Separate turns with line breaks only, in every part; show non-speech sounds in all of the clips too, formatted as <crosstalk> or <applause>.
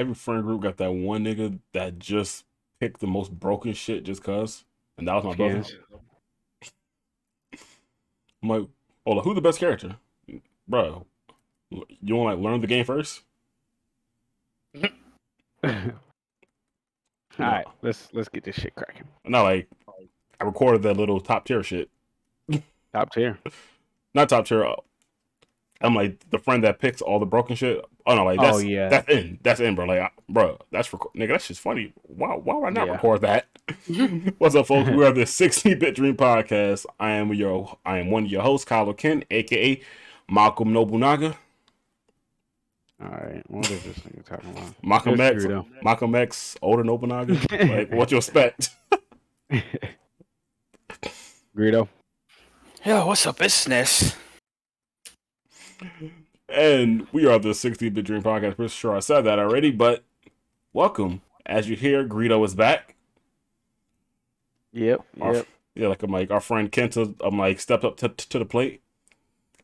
every friend group got that one nigga that just picked the most broken shit just cause, and that was my brother. I'm like, oh, like, who's the best character, bro? You want like learn the game first? <laughs>
All right, let's let's get this shit cracking.
No, like I recorded that little top tier shit.
Top tier.
Not top tier. uh, I'm like the friend that picks all the broken shit. Oh no, like
Oh,
that's
yeah.
that's in that's in, bro. Like, I- bro, that's record. Nigga, that's just funny. Why why would I not
Yeah.
record that? <laughs> What's up, folks? We are the <laughs> 16 Bit Dream Podcast. I am your I am one of your hosts, Kylioken, aka Malcolm Nobunaga.
All right, what is this nigga talking about?
Malcolm
That's
X,
true.
Malcolm X, older Nobunaga. like, <laughs> what you expect?
Greedo.
Yo, what's up? It's Sness.
And we are the 16 Bit Dream Podcast. Pretty sure I said that already, but welcome. As you hear, Greedo is back.
Yep,
Our-
yep.
Yeah, like I'm like our friend Kenta, I'm like stepped up to, to the plate.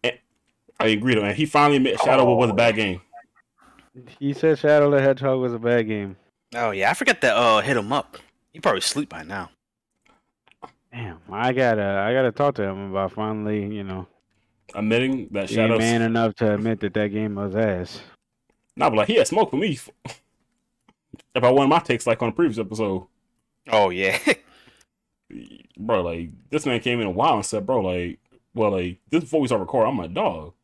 And, I mean Greedo, and he finally admitted Shadow was a bad game.
He said Shadow the Hedgehog was a bad game.
Oh yeah, I forgot to uh hit him up. He probably sleep by now.
Damn, I gotta I gotta talk to him about finally, you know,
Admitting that
being
ain't
man enough to admit that that game was ass.
nah, but like he had smoke for me. If I wanted my takes like on the previous episode,
Oh yeah. <laughs>
bro, like this man came in a while and said, bro, like, well, like this before we start recording, I'm like, dog,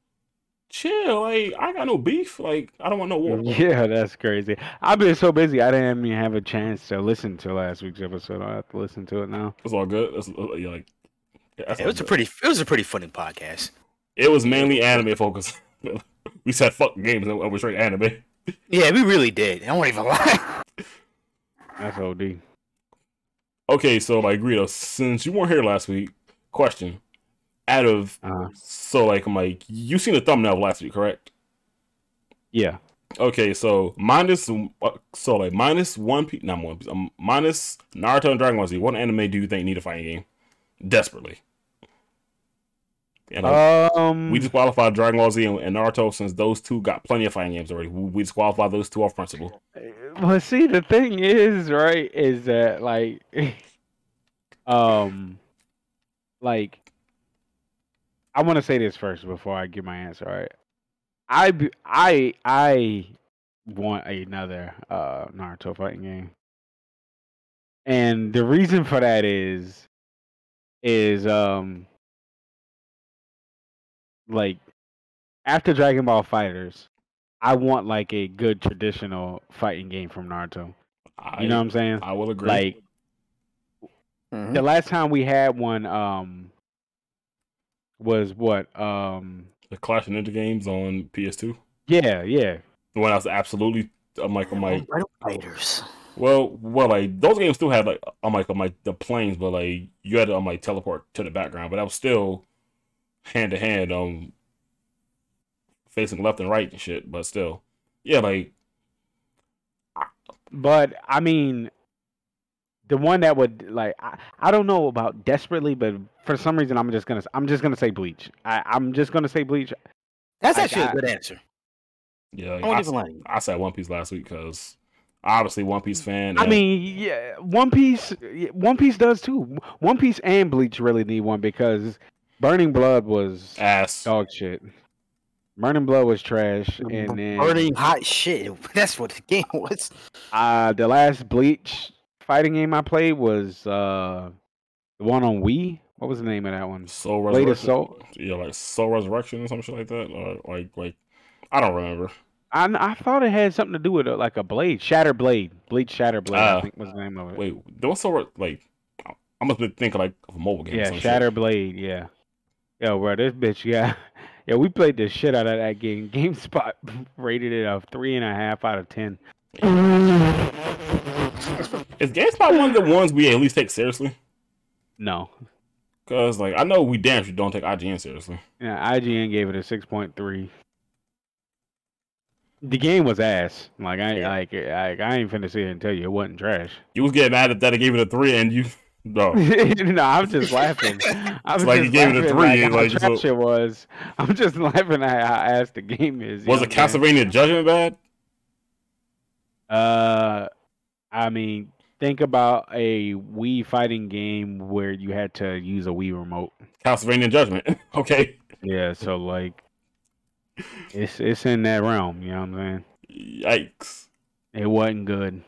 chill, like I got no beef, like I don't want no war. <laughs>
Yeah, that's crazy. I've been so busy I didn't even have a chance to listen to last week's episode. I have to listen to it now.
It's all good. It's, uh, yeah, like, yeah, that's
it
all
was a pretty it was a pretty funny podcast.
It was mainly anime focused. <laughs> we said fuck games and we straight anime.
Yeah, we really did. I won't even lie.
That's OD.
Okay, so like Greedo, since you weren't here last week, question: Out of
Uh,
so like I'm like you seen the thumbnail of last week, correct?
yeah.
Okay, so minus uh, so like minus one piece, not one piece, um, minus Naruto and Dragon Ball Z. What anime do you think need a fighting game desperately? And
Um,
we disqualified Dragon Ball Z and, Naruto since those two got plenty of fighting games already. We, we disqualified those two off principle.
Well, see, the thing is, right, is that like, <laughs> um, like, I want to say this first before I give my answer. Right, I I I want another uh Naruto fighting game, and the reason for that is, is um, like, after Dragon Ball FighterZ. I want like a good traditional fighting game from Naruto.
I,
You know what I'm saying?
I will agree.
Like
Mhm.
the last time we had one um was what? Um
the Clash of Ninja games on PS2.
yeah, yeah.
The one I was absolutely. I'm like, I'm like,
fighters.
well, well, like those games still had like, I'm like, I'm like the planes, but like you had to, I'm like teleport to the background, but that was still hand to hand, um, facing left and right and shit. But still, yeah, like
But I mean the one that would like I, I don't know about desperately, but for some reason I'm just gonna I'm just gonna say bleach. I, I'm just gonna say bleach.
That's
I-
actually
I-
a good answer.
yeah, like,
I won't
I,
even lie. to you.
I said One Piece last week because obviously One Piece fan.
I mean, yeah, One Piece One Piece does too. One Piece and Bleach really need one because Burning Blood was
ass.
dog shit. Burning Blood was trash, and then
Burning hot shit. <laughs> That's what the game was.
uh, the last Bleach fighting game I played was uh, the one on Wii. What was the name of that one?
Soul
Blade of
Resurrection.
Soul.
Yeah, like Soul Resurrection or some shit like that. Or like, like I don't remember.
I I thought it had something to do with uh, like a blade, Shatter Blade, Bleach Shatter Blade.
Ah.
I think was the name of it.
Wait, there was Soul Re- like I must be thinking like of a mobile game. or
yeah,
shit.
Shatter Blade. Yeah. Yo, bro, this bitch, yeah, <laughs> yeah. We played the shit out of that game. <laughs> GameSpot rated it a three and a half out of ten.
Is GameSpot one of the ones we at least take seriously?
No,
Cause like I know we damn sure don't take IGN seriously.
yeah, IGN gave it a six point three. The game was ass. Like I
Yeah.
like I, I ain't finna sit here and tell you it wasn't trash.
You was getting mad at that I gave it a three, and you no. <laughs>
no, I'm just laughing. <laughs> I'm
It's like you gave it a three,
Like,
like,
trash it was. I'm just laughing at how ass the game is.
Was
know
it
what I'm?
Castlevania Judgment bad?
Uh, I mean, think about a Wii fighting game where you had to use a Wii remote.
Castlevania Judgment. <laughs> okay.
Yeah, so like, it's it's in that realm. You know what I'm saying?
Yikes.
It wasn't good.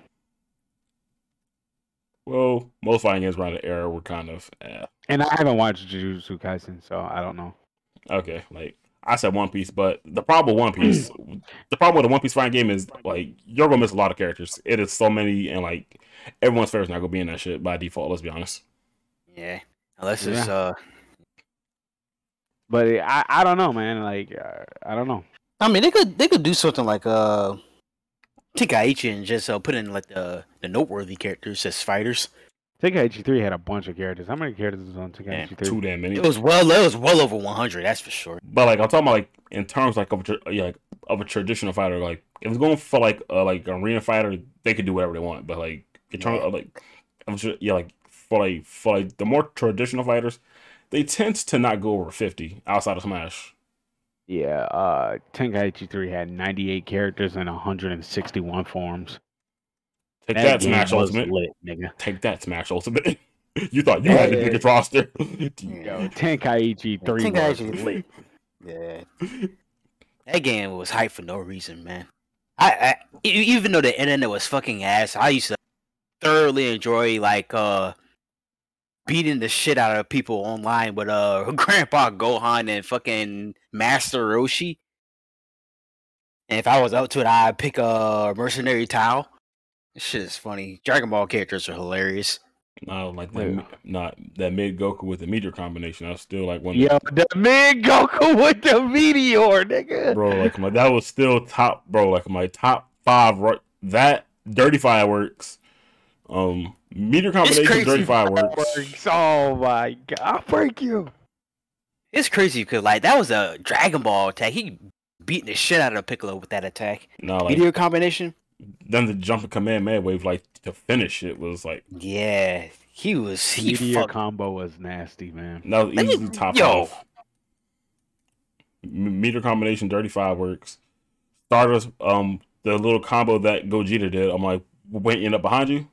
Well, most fighting games around the era were kind of eh.
And I haven't watched Jujutsu Kaisen, so I don't know.
okay. Like I said, One Piece, but the problem with One <clears throat> Piece, the problem with the One Piece fighting game is like you're gonna miss a lot of characters. It is so many, and like everyone's favorite's not gonna be in that shit by default. Let's be honest.
Yeah. Unless it's uh
But I I don't know, man. Like uh, I don't know.
I mean they could they could do something like uh Tenkaichi and just uh, put in like the the noteworthy characters as fighters.
Tenkaichi 3 had a bunch of characters. How many characters was on
Yeah,
Tenkaichi 3?
Too damn many.
It was well it was well over one hundred, that's for sure.
But like I'm talking about like in terms like of a, like of a traditional fighter, like if it's going for like uh, like arena fighter, they could do whatever they want. But like in terms of like I'm sure yeah, like for like for like the more traditional fighters, they tend to not go over fifty outside of Smash.
Yeah, uh, Tenkaichi 3 had 98 characters and 161 forms.
Take that,
game
Smash Ultimate.
lit, nigga.
Take that, Smash Ultimate. <laughs> you thought you had the
Yeah.
biggest roster. <laughs>
Yo, Tenkaichi 3 was
Tenkaichi
lit.
Yeah. <laughs> That game was hype for no reason, man. I, I e- even though the internet was fucking ass, I used to thoroughly enjoy like uh beating the shit out of people online with uh <laughs> Grandpa Gohan and fucking Master Roshi. And if I was up to it, I'd pick a mercenary Tao. This shit is funny. Dragon Ball characters are hilarious.
No, like that,
Yeah.
not that mid Goku with the meteor combination. That's still like one.
Yo, the mid Goku <laughs> with the meteor, nigga.
bro. Like my that was still top, bro. Like my top five. Right, that dirty fireworks, um, meteor combination,
crazy
dirty fireworks.
Fireworks, <laughs> Oh my god, I'll break you.
It's crazy because like that was a Dragon Ball attack. He beating the shit out of Piccolo with that attack.
No, like
Meteor combination.
then the jumping command man wave, like to finish it was like
Yeah, he was. He
Meteor
fuck-
combo was nasty, man.
that was
Let me-
easily top
yo.
five. M- meteor combination, dirty fireworks. Starters, um, the little combo that Gogeta did. I'm like, waiting up behind you.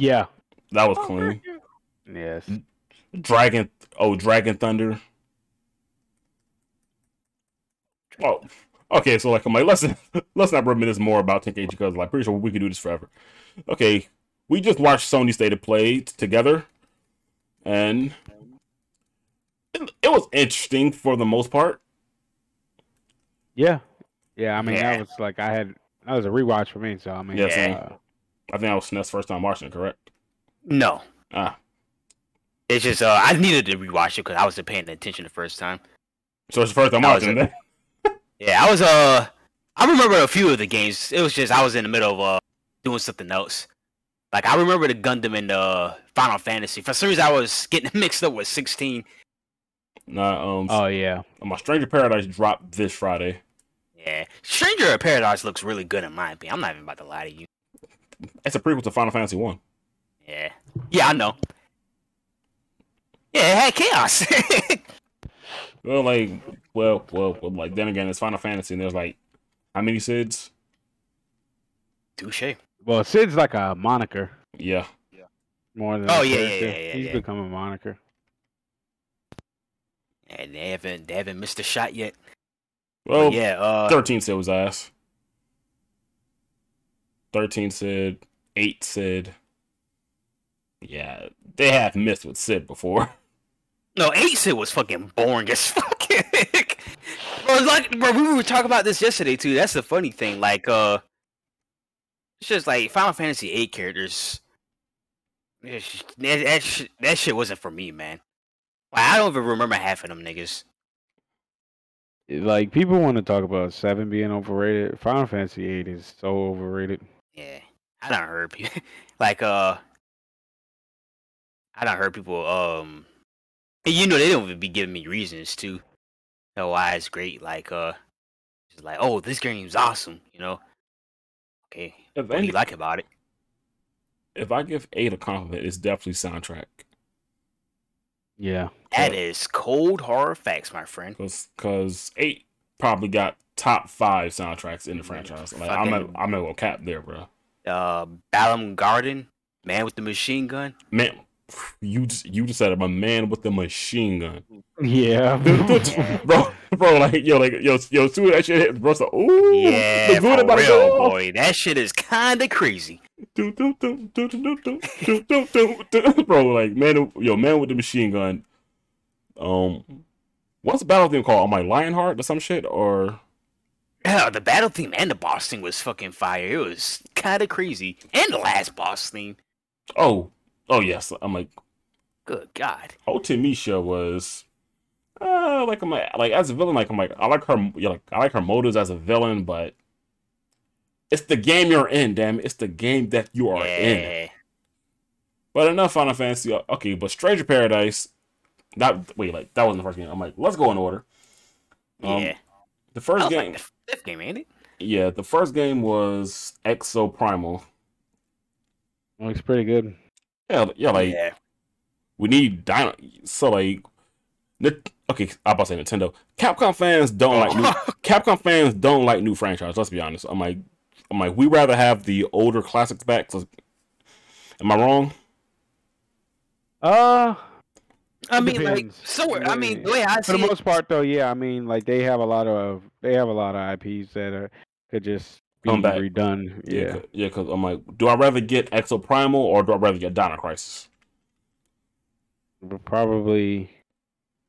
Yeah.
That was clean.
Yes.
Dragon, oh, Dragon Thunder. Oh, okay. So like, I'm like, let's <laughs> let's not reminisce more about Tenkaichi because like, pretty sure we could do this forever. Okay, we just watched Sony State of Play together, and it, it was interesting for the most part.
Yeah. Yeah. I mean,
Yeah.
that was like I had that was a rewatch for me. So I mean,
Yeah,
uh,
I think I was Sness first time watching it. Correct?
No,
Ah,
it's just uh, I needed to rewatch it because I wasn't paying attention the first time.
so it's the first time
That was
watching
it.
it. <laughs>
Yeah, I was uh, I remember a few of the games. It was just I was in the middle of uh doing something else. Like I remember the Gundam and the Final Fantasy. For some reason, I was getting <laughs> mixed up with sixteen.
Nah, um,
oh yeah.
my Stranger Paradise dropped this Friday.
Yeah, Stranger of Paradise looks really good in my opinion. I'm not even about to lie to you.
It's a prequel to Final Fantasy One.
Yeah, yeah, I know. Yeah, it had chaos. <laughs>
Well, like, well, well, well, like then again, it's Final Fantasy, and there's like how many Cids?
Touche.
Well, Cid's like a moniker
Yeah, Yeah.
more than.
Oh, yeah, yeah, yeah, yeah,
He's
yeah.
become a moniker.
And they haven't they haven't missed a shot yet.
well,
But yeah, uh,
thirteen Cid was ass. Thirteen Cid, eight Cid. Yeah, they have missed with Cid before. <laughs>
no, eight Cid was fucking boring as <laughs> fuck. bro, like, bro, we were talking about this yesterday too. That's the funny thing. Like, uh, it's just like Final Fantasy eight characters. it's- That, that, shit, that shit wasn't for me, man. Like, I don't even remember half of them niggas.
Like people want to talk about seven being overrated. Final Fantasy eight is so overrated.
Yeah, I don't heard people <laughs> like uh, I don't heard people um, and you know they don't even be giving me reasons to know why it's great. Like uh, just like oh this game's awesome, you know. Okay,
If,
what do you like about it?
if I give eight a compliment, it's definitely soundtrack.
Yeah.
That is cold horror facts, my friend.
Cause, cause eight probably got top five soundtracks in the franchise. Like I'm
a,
I'm a little cap there, bro.
Uh, Balamb Garden, Man with the Machine Gun.
Man, <sighs> you just you just said I'm a man with the machine gun.
Yeah, <laughs> <laughs>
bro, bro, like yo, like yo, yo, that shit hit, bro. So ooh,
yeah, for real, boy, that shit is kind of crazy.
bro, like man, yo, man with the machine gun. Um, what's the battle theme called? Am I Lionheart or some shit or?
Yeah, the battle theme and the boss theme was fucking fire. It was kind of crazy. And the last boss theme.
Oh, oh yes. I'm like
Good God.
Ultimecia was uh like I'm like, like as a villain, like I'm like I like her yeah, like I like her motives as a villain, but it's the game you're in, damn it. It's the game that you are in. But enough Final Fantasy. Okay, but Stranger Paradise. That wait, like that wasn't the first game. I'm like, let's go in order. Um,
yeah.
The
That
first
was
game,
like the fifth game, ain't it?
yeah, the first game was Exo Primal.
Looks pretty good.
Yeah, yeah, like
yeah.
we need Dino. So like, Ni- okay, I'm about to say Nintendo. Capcom fans don't like new. <laughs> Capcom fans don't like new franchise. Let's be honest. I'm like, I'm like, we rather have the older classics back. So, am I wrong?
Uh,
I
It
mean, like,
depends.
so I mean, the way I see
for
see
the
it,
most part, though, yeah. I mean, like they have a lot of they have a lot of IPs that are could just be
Come back.
redone. Yeah.
yeah. Because I'm like, do I rather get Exo Primal or do I rather get Dino Crisis?
Would probably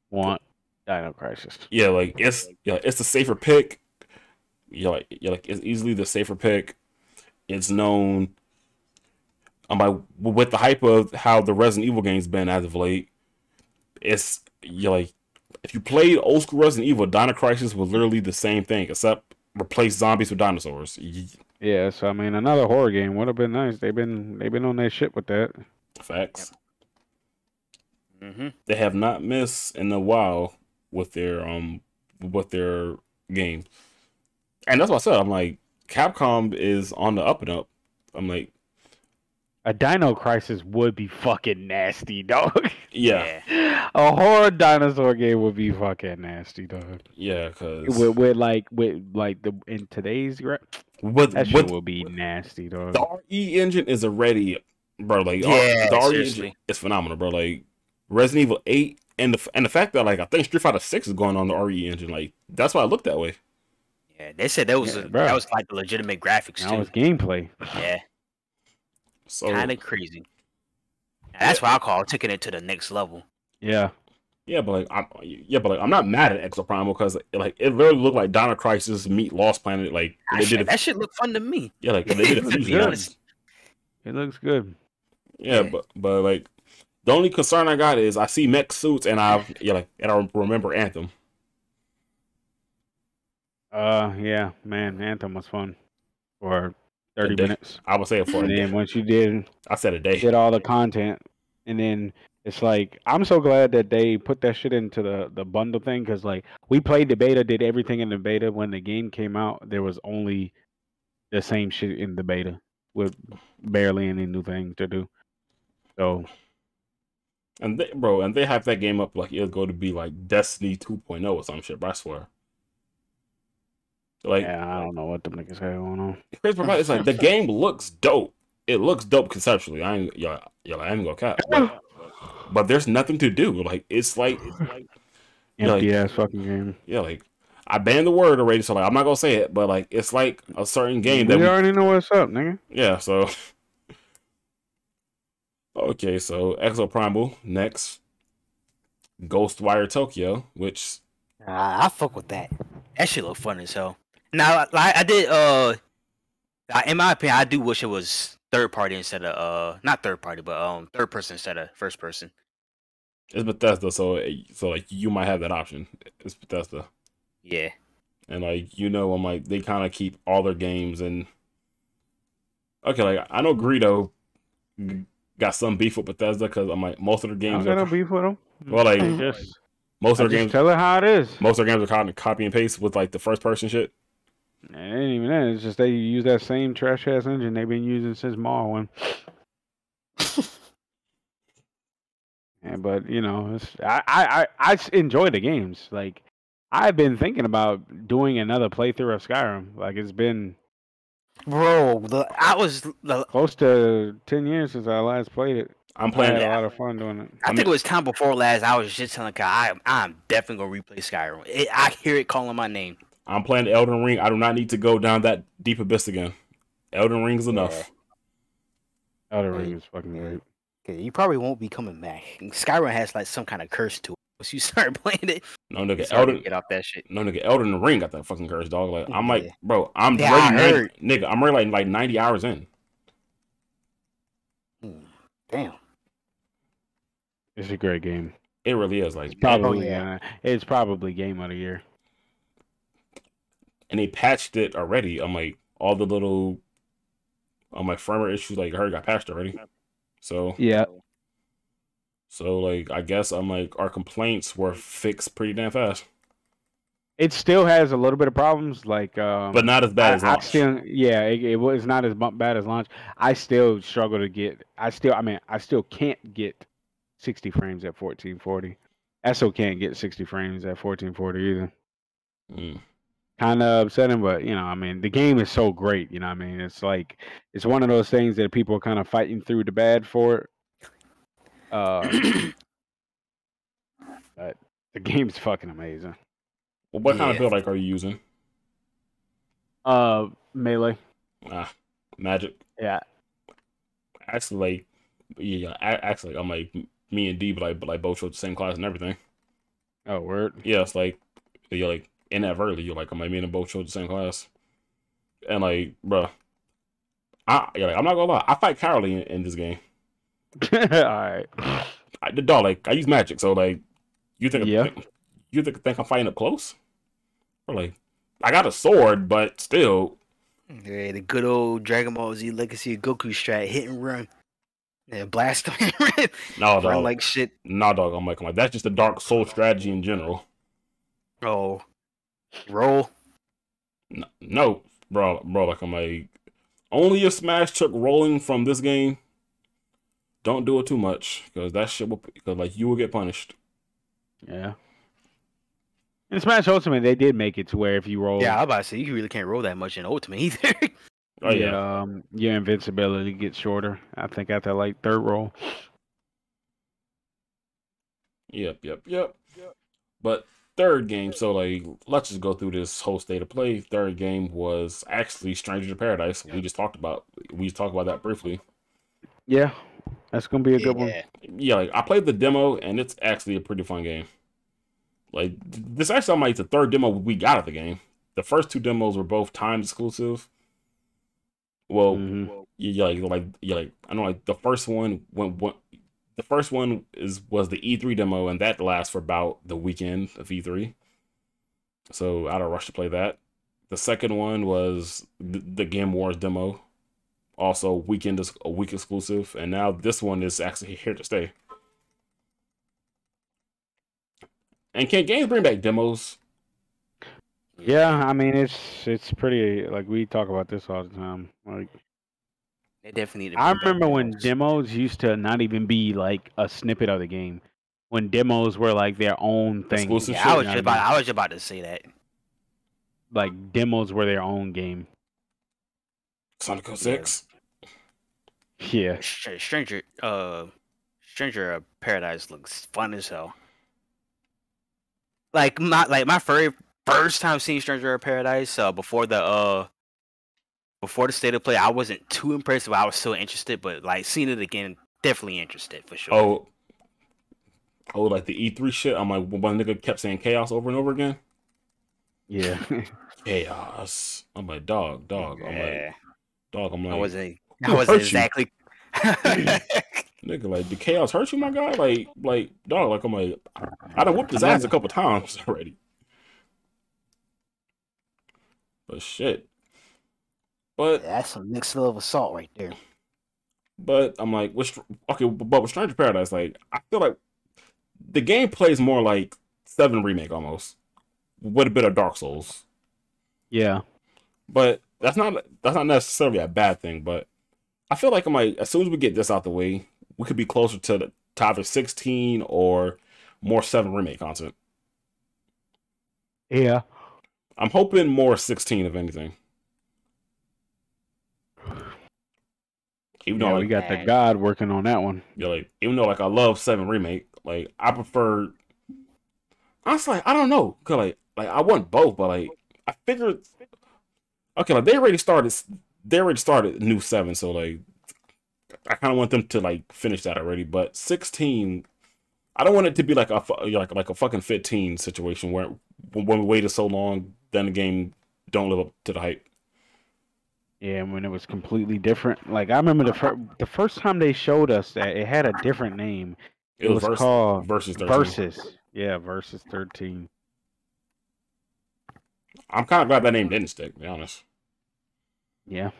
want Dino Crisis.
Yeah, like it's yeah, it's the safer pick. Yeah, like yeah, like it's easily the safer pick. It's known. Um, by with the hype of how the Resident Evil game's been as of late, it's yeah, like if you played old school Resident Evil, Dino Crisis was literally the same thing except replace zombies with dinosaurs.
Yeah, so I mean, another horror game would have been nice. They've been they've been on their shit with that.
Facts.
hmm
They have not missed in a while with their um with their game, and that's what I said. I'm like, Capcom is on the up and up. I'm like,
A Dino Crisis would be fucking nasty, <laughs> dog.
Yeah.
A horror dinosaur game would be fucking nasty, dog.
Yeah, because
With, with like with like the in today's gra-
with
that shit
with
would be nasty, dog.
the RE engine is already, bro. Like
Yeah,
the RE engine is phenomenal, bro. Like Resident Evil Eight and the and the fact that like I think Street Fighter Six is going on the RE engine, like that's why I looked that way.
Yeah, they said that was
Yeah,
a, that was like the legitimate graphics
Now
too.
it's gameplay.
Yeah,
So
kind of crazy. And that's what I call taking it to the next level.
Yeah.
yeah, but like I'm yeah, but like I'm not mad at Exo Primal because like it really looked like Dino Crisis meet Lost Planet. Like
That
they
shit,
did
that
it,
shit look fun to me.
yeah, like they did a
to be honest.
It looks good.
Yeah,
Yeah.
but but like the only concern I got is I see mech suits and I yeah like and I remember Anthem.
Uh yeah, man, Anthem was fun for thirty minutes.
I would say it for a
And
day.
then once you did
I said a day.
did all the content and then it's like I'm so glad that they put that shit into the the bundle thing because like we played the beta, did everything in the beta. When the game came out, there was only the same shit in the beta with barely any new things to do. So
And they, bro, and they have that game up like it's going to be like Destiny 2.0 or some shit. Bro, I swear. Like,
yeah, I don't know what the niggas have going on.
It's like the <laughs> game looks dope. It looks dope conceptually. I ain't, yeah, yeah, I ain't gonna cap. But, but there's nothing to do. Like, it's like, it's like, Yeah,
Empty ass fucking game.
yeah, like I banned the word already, so like I'm not gonna say it. But like, it's like a certain game that
we
we,
already know what's up, nigga.
yeah. So, <laughs> okay, so Exo Primal next, Ghostwire Tokyo, which
Uh, I fuck with that. That shit look fun as hell. Now, like I did, uh, in my opinion, I do wish it was third party instead of uh, not third party, but um, third person instead of first person.
It's Bethesda, so so like you might have that option. It's Bethesda,
Yeah,
and like you know, I'm like they kind of keep all their games and okay, like I know Greedo got some beef with Bethesda because I'm like most of their
I don't
games
got
are
beef with them.
well, like
Just,
most of their
just
games,
tell her how it is.
most of their games are copy, copy and paste with like the first person shit.
It ain't even that. It's just they use that same trash ass engine they've been using since Morrowind. <laughs> And but you know, it's, I, I I I s- enjoy the games. Like I've been thinking about doing another playthrough of Skyrim. Like it's been
Bro, the I was the
close to ten years since I last played it.
I'm
I
playing.
had
it.
a lot of fun doing it.
I think it was time before last. I was just telling Kai, I, I'm definitely gonna replay Skyrim. It, I hear it calling my name.
I'm playing Elden Ring. I do not need to go down that deep abyss again. Elden Ring is enough.
Elden
Hey,
Ring is fucking great.
Okay, you probably won't be coming back. Skyrim has like some kind of curse to it. Once you <laughs> start playing it,
No nigga,
it's
Elden.
get off that shit.
No nigga, Elden Ring got that fucking curse, dog. Like I'm like,
Yeah.
bro, I'm
Yeah, I
already 90, nigga. I'm already like like 90 hours in.
Hmm, Damn.
It's a great game.
It really is like,
It's probably
yeah.
uh, it's probably game of the year.
And they patched it already. I'm like, all the little, on my firmware issues, like I heard got patched already. So,
Yeah.
so like I guess I'm like our complaints were fixed pretty damn fast,
It still has a little bit of problems, like um,
but not as bad
I,
as
I still, yeah, it, it was not as bad as launch. I still struggle to get. I still, I mean, I still can't get 60 frames at 1440. I still can't get 60 frames at 1440 either.
Mm.
Kind of upsetting, but you know, I mean, the game is so great. You know, what I mean, it's like it's one of those things that people are kind of fighting through the bad for it. Uh, <coughs> but the game's fucking amazing.
Well, what kind of build like are you using?
Uh, melee.
Ah, magic.
Yeah,
Actually, like, yeah, a- actually, I'm like me and D, but like, but like both chose the same class and everything.
Oh, word.
Yeah, it's like you're like inadvertently you're like I'm like me and them both chose the same class, and like, bruh, I yeah, like, I'm not gonna lie, I fight Carolee in, in this game. <laughs>
All right.
I, the dog like I use magic, so like you think
Yeah.
you think think I'm fighting up close? Or like I got a sword, but still,
Yeah, the good old Dragon Ball Z Legacy of Goku strat, hit and run. Yeah, blast them. and <laughs> run, run like shit.
no dog. I'm like, I'm like that's just a Dark Soul strategy in general.
Oh, roll.
No, no bro, bro. Like I'm like only if Smash took rolling from this game. Don't do it too much because that shit will because like you will get punished.
Yeah. In Smash Ultimate, they did make it to where if you roll,
Yeah, I was about to say you really can't roll that much in Ultimate <laughs> either.
Oh yeah,
um, your invincibility gets shorter. I think after like third roll.
Yep, yep, yep, yep. But third game, so like let's just go through this whole state of play. Third game was actually Stranger to Paradise. We just talked about we just talked about that briefly.
Yeah, that's gonna be a good one.
Yeah.
Yeah, like I played the demo and it's actually a pretty fun game. Like this actually might like the third demo we got of the game. The first two demos were both time exclusive. Well,
Mhm.
yeah, like like yeah, like I know like the first one went, when the first one is was the E3 demo and that lasts for about the weekend of E3. So I don't rush to play that. The second one was the, the Game Wars demo, also weekend is a week exclusive, and now this one is actually here to stay. And can games bring back demos?
Yeah, I mean it's it's pretty like we talk about this all the time. Like
They definitely need to
I remember when
demos.
demos used to not even be like a snippet of the game. When demos were like their own thing.
Exclusive
Yeah, I was just about. I was just about to say that.
like demos were their own game.
Sonic 06?
Yeah.
Str- Stranger uh Stranger of Paradise looks fun as hell. Like my like my very first time seeing Stranger of Paradise, uh before the uh before the state of play, I wasn't too impressed, but I was still interested. But like seeing it again, definitely interested for sure.
Oh, oh, like the E3 shit. I'm like, one nigga kept saying chaos over and over again.
Yeah. <laughs>
Chaos. I'm like, dog, dog. I'm like,
yeah,
dog. I'm
I
like,
wasn't. I wasn't
hurt
exactly. <laughs>
nigga, like, did chaos hurt you, my guy? Like, like, dog. Like, I'm like, I done whooped his ass a couple times <laughs> already. But shit. But
That's some next level assault right there.
But I'm like, with, Str- okay, but with Stranger Paradise, like, I feel like the game plays more like Seven Remake almost, with a bit of Dark Souls.
yeah.
But that's not that's not necessarily a bad thing. But I feel like I'm like, as soon as we get this out the way, we could be closer to the to either 16 or more Seven Remake content.
Yeah.
I'm hoping more 16 if anything. Even though
Yeah,
like,
we got the God working on that one.
yeah, like even though like I love seven remake, like I prefer. Honestly, like, I don't know, cause like like I want both, but like I figured, okay, like they already started, they already started new seven, so like I kind of want them to like finish that already. But sixteen, I don't want it to be like a like like a fucking fifteen situation where when we waited so long, then the game don't live up to the hype.
Yeah, when it was completely different. Like I remember the fir- the first time they showed us that it had a different name.
It,
It
was, versus,
called
versus 13.
Versus. Yeah, Versus 13.
I'm kind of glad that name didn't stick, to be honest.
Yeah.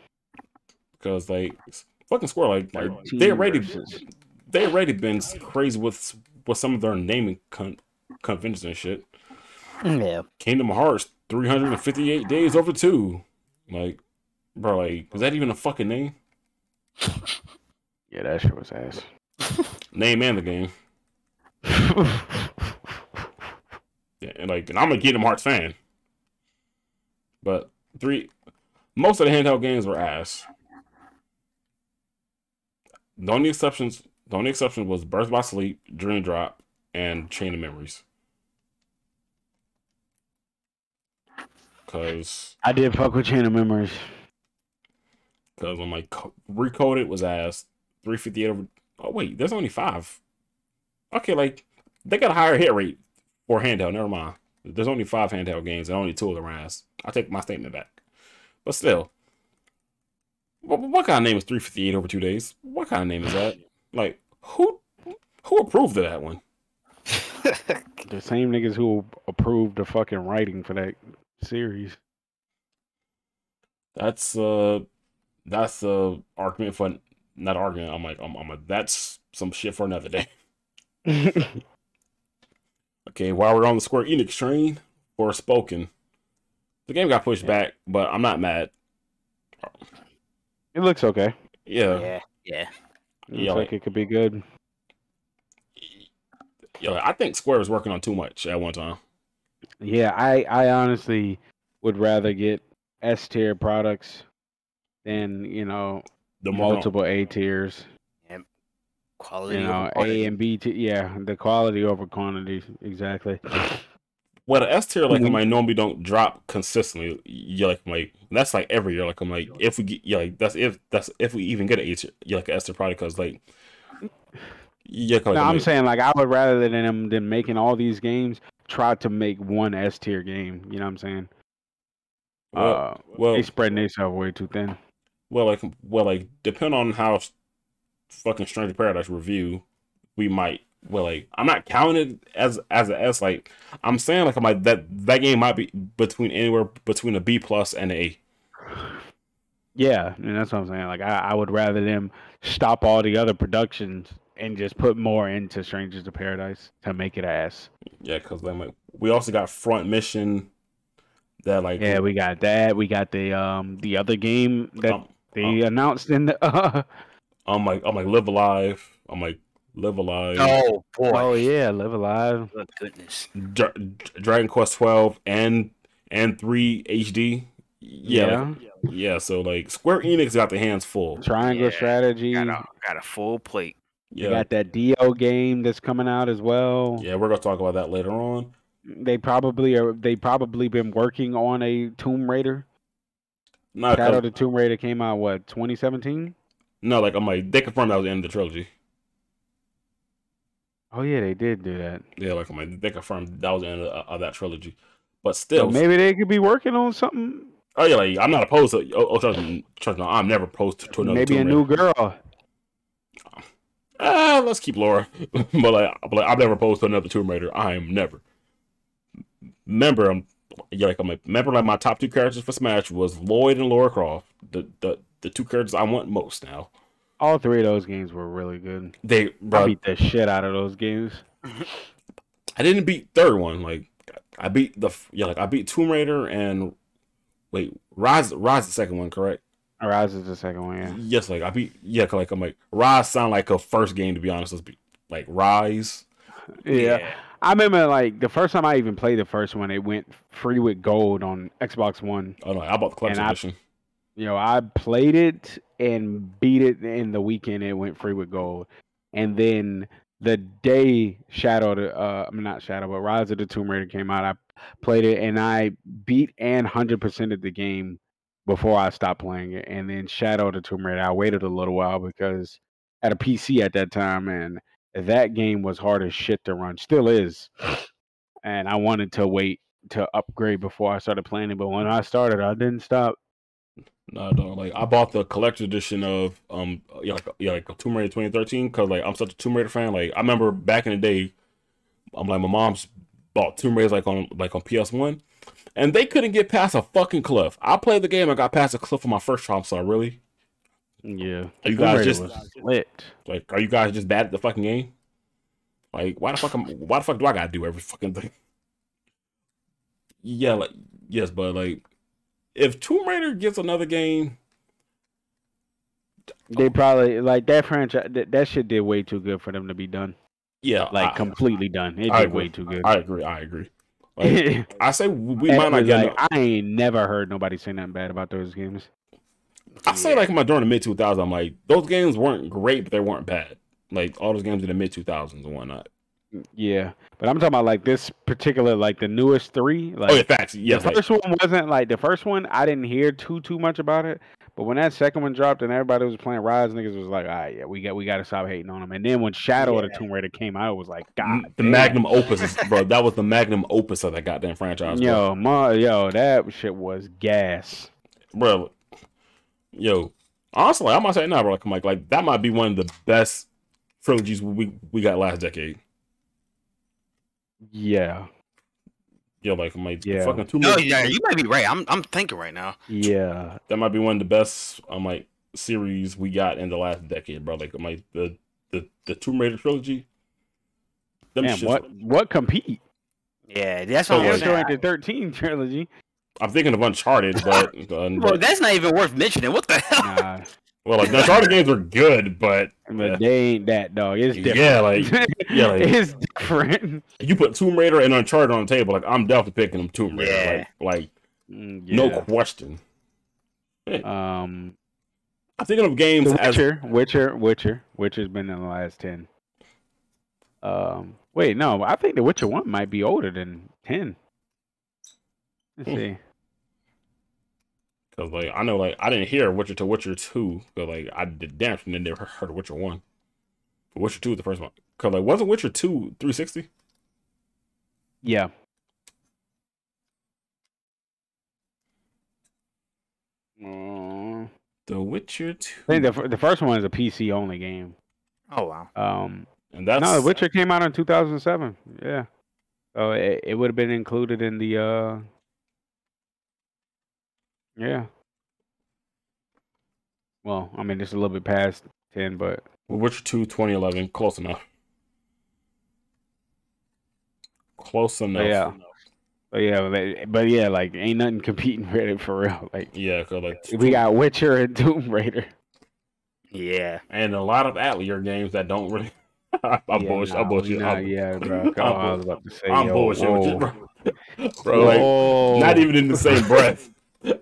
because like fucking Square, like, like they already
versus.
they already been crazy with with some of their naming con- conventions and shit.
Yeah.
Kingdom Hearts, three hundred and fifty eight days over two. Like, bro, like, is that even a fucking name?
Yeah, that shit was ass. <laughs>
Name and the game. <laughs> Yeah, and like, and I'm a Kingdom Hearts fan, but three, most of the handheld games were ass. The only exceptions, the only exception was Birth by Sleep, Dream Drop, and Chain of Memories. Cause,
I did fuck with Chain of Memories.
Cause I'm like, co- recoded was ass. 358 over. Oh wait, there's only five. Okay, like they got a higher hit rate for handheld. Never mind. There's only five handheld games and only two of them are ass. I take my statement back. But still, what, what kind of name is 358 over two days? What kind of name is that? <sighs> Like who who approved of that one? <laughs>
The same niggas who approved the fucking writing for that series.
That's uh that's uh argument for not argument. I'm like I'm, I'm a, that's some shit for another day. <laughs> Okay, while we're on the Square Enix train Forspoken, the game got pushed back, but I'm not mad.
it looks okay.
Yeah,
Yeah. Yeah.
Looks
Yeah,
like
like-
it could be good.
yeah. I think Square was working on too much at one time.
Yeah, I I honestly would rather get S tier products than you know
The
multiple A tiers.
Quality.
You
over
know, A and B tier. Yeah, the quality over quantity. Exactly. <laughs>
well, the S tier like
Mhm.
I normally don't drop consistently. Yeah, like like that's like every year. Like I'm like if we get yeah, like that's if that's if we even get an A tier, yeah, like an S tier product because like yeah, 'cause, like,
no, I'm
like,
saying like I would rather than them than making all these games try to make one S tier game. You know what I'm saying?
well,
uh,
well,
they spreading themselves way too thin.
Well, like, well, like, depend on how fucking Stranger Paradise review, we might. Well, like, I'm not counting it as as a S. Like, I'm saying, like, I'm like that that game might be between anywhere between a B plus and a A.
Yeah, and that's what I'm saying. Like I, I would rather them stop all the other productions and just put more into Strangers to Paradise to make it ass.
Yeah, because then like we also got Front Mission. That like
Yeah, we got that. We got the um the other game that
um,
they announced in the. Uh, <laughs>
I'm like I'm like Live A Live. I'm like Live A Live.
Oh boy.
oh yeah, Live A Live.
Good goodness.
Dra- Dragon Quest 12 and and 3 HD. Yeah, like, yeah. So like Square Enix got the hands full.
Triangle
Yeah,
Strategy.
Got a got a full plate.
We
Yeah,
got that Dio game that's coming out as well.
yeah. We're gonna talk about that later on.
They probably are. They probably been working on a Tomb Raider.
No,
Shadow of the Tomb Raider came out what 2017.
no, like I'm like they confirmed that was the end of the trilogy.
Oh yeah, they did do that.
Yeah, like I'm like they confirmed that was the end of, of that trilogy. But
So
still,
maybe they could be working on something.
oh yeah, like I'm not opposed to. Oh, oh trust me, trust me, I'm never opposed to, to another.
Maybe a
Tomb
new girl.
Ah, let's keep Laura. <laughs> but like, but like, I'm never opposed to another Tomb Raider. I am never. Remember, I'm like I'm like remember like my top two characters for Smash was Lloyd and Laura Croft. The the the two characters I want most now.
All three of those games were really good.
They
I beat the shit out of those games. <laughs>
I didn't beat third one. Like I beat the yeah, like I beat Tomb Raider and wait, Rise Rise the second one, correct?
Rise is the second one. Yeah.
Yes, like I beat yeah, like I'm like Rise sound like a first game to be honest. Let's be like Rise.
Yeah. I remember like the first time I even played the first one, it went free with gold on Xbox One.
Oh no, I bought the collection
I-
edition.
You know, I played it and beat it in the weekend. It went free with gold, and then the day Shadow, the uh, I'm not Shadow, but Rise of the Tomb Raider came out. I played it and I beat and hundred percent of the game before I stopped playing it. And then Shadow of the Tomb Raider, I waited a little while because at a PC at that time, and that game was hard as shit to run. Still is, and I wanted to wait to upgrade before I started playing it. But when I started, I didn't stop.
No, no, like I bought the collector edition of um yeah like yeah like Tomb Raider 2013 because like I'm such a Tomb Raider fan. Like I remember back in the day, I'm like my mom's bought Tomb Raiders like on like on PS1, and they couldn't get past a fucking cliff. I played the game, I got past a cliff on my first try. I'm sorry, really?
Yeah,
Are you guys just
was lit.
like are you guys just bad at the fucking game? Like why the fuck am, why the fuck do I gotta do every fucking thing? Yeah, like yes, but like if Tomb Raider gets another game,
They probably like that franchise. That, that shit did way too good for them to be done.
yeah,
Like
I,
completely done. It
I
did
agree.
way too good.
I agree. I agree. Like, <laughs> I say we might not get.
like, I ain't never heard nobody say nothing bad about those games.
I say like my during the mid 2000s, I'm like those games weren't great, but they weren't bad. Like all those games in the mid 2000s and whatnot.
Yeah, but I'm talking about like this particular, like the newest three. Like
oh yeah, facts. Yes,
the first one wasn't like the first one. I didn't hear too too much about it. But when that second one dropped and everybody was playing Rise, niggas was like, "All right, yeah, we got we got to stop hating on them." And then when Shadow of the
Yeah.
Tomb Raider came out, it was like, God,
the
damn.
magnum opus, is, bro. That was the magnum opus of that goddamn franchise, bro.
Yo, ma, yo, that shit was gas.
bro. Yo, honestly, I might say now, bro. Like, like, like that might be one of the best trilogies we we got last decade.
Yeah,
Yo, like, I'm like,
Yeah.
fucking two.
No, yeah, you might be right. I'm I'm thinking right now.
yeah,
that might be one of the best um like series we got in the last decade, bro. Like, I'm like the the the Tomb Raider trilogy. Them
Damn,
shits-
what what compete?
Yeah, that's
So,
what I'm
like-
Android
saying.
the 13 trilogy.
I'm thinking of Uncharted, but, <laughs> uh,
Bro,
but
that's not even worth mentioning. What the hell?
Nah,
well, like the Uncharted games are good, but
but
Yeah.
they ain't that dog. It's different.
yeah, like <laughs> yeah, like
it's different.
you put Tomb Raider and Uncharted on the table, like I'm definitely picking them Tomb Raider,
Yeah.
like like
Mm,
no
yeah.
question.
Um,
I'm thinking of games
The
as
Witcher, Witcher, Witcher, Witcher's been in the last ten. Um, wait, no, I think The Witcher one might be older than ten. Let's
Hmm.
see.
because like I know like I didn't hear Witcher to Witcher two, but like I did damn sure never heard of Witcher one. But Witcher two is the first one. Cause like wasn't Witcher two 360?
Yeah. Mm,
The Witcher two,
I think the the first one is a PC only game.
Oh wow.
Um,
and that's
no, The Witcher came out in two thousand seven. Yeah, so it, it would have been included in the. uh Yeah. Well, I mean, it's a little bit past ten, but
Witcher 2 2011, close enough. Close enough.
yeah. But yeah, but, but yeah, like ain't nothing competing for it for real. Like
Yeah, cause like
we got Witcher and Tomb Raider.
Yeah.
and a lot of Atelier games that don't really. <laughs> I'm
yeah,
bullshit.
nah,
I'm bullshit.
Nah,
I'm,
yeah, <laughs> bro. Come on, I was about to say.
I'm
yo,
bullshit with you,
whoa.
bro. <laughs> bro, like not even in the same breath.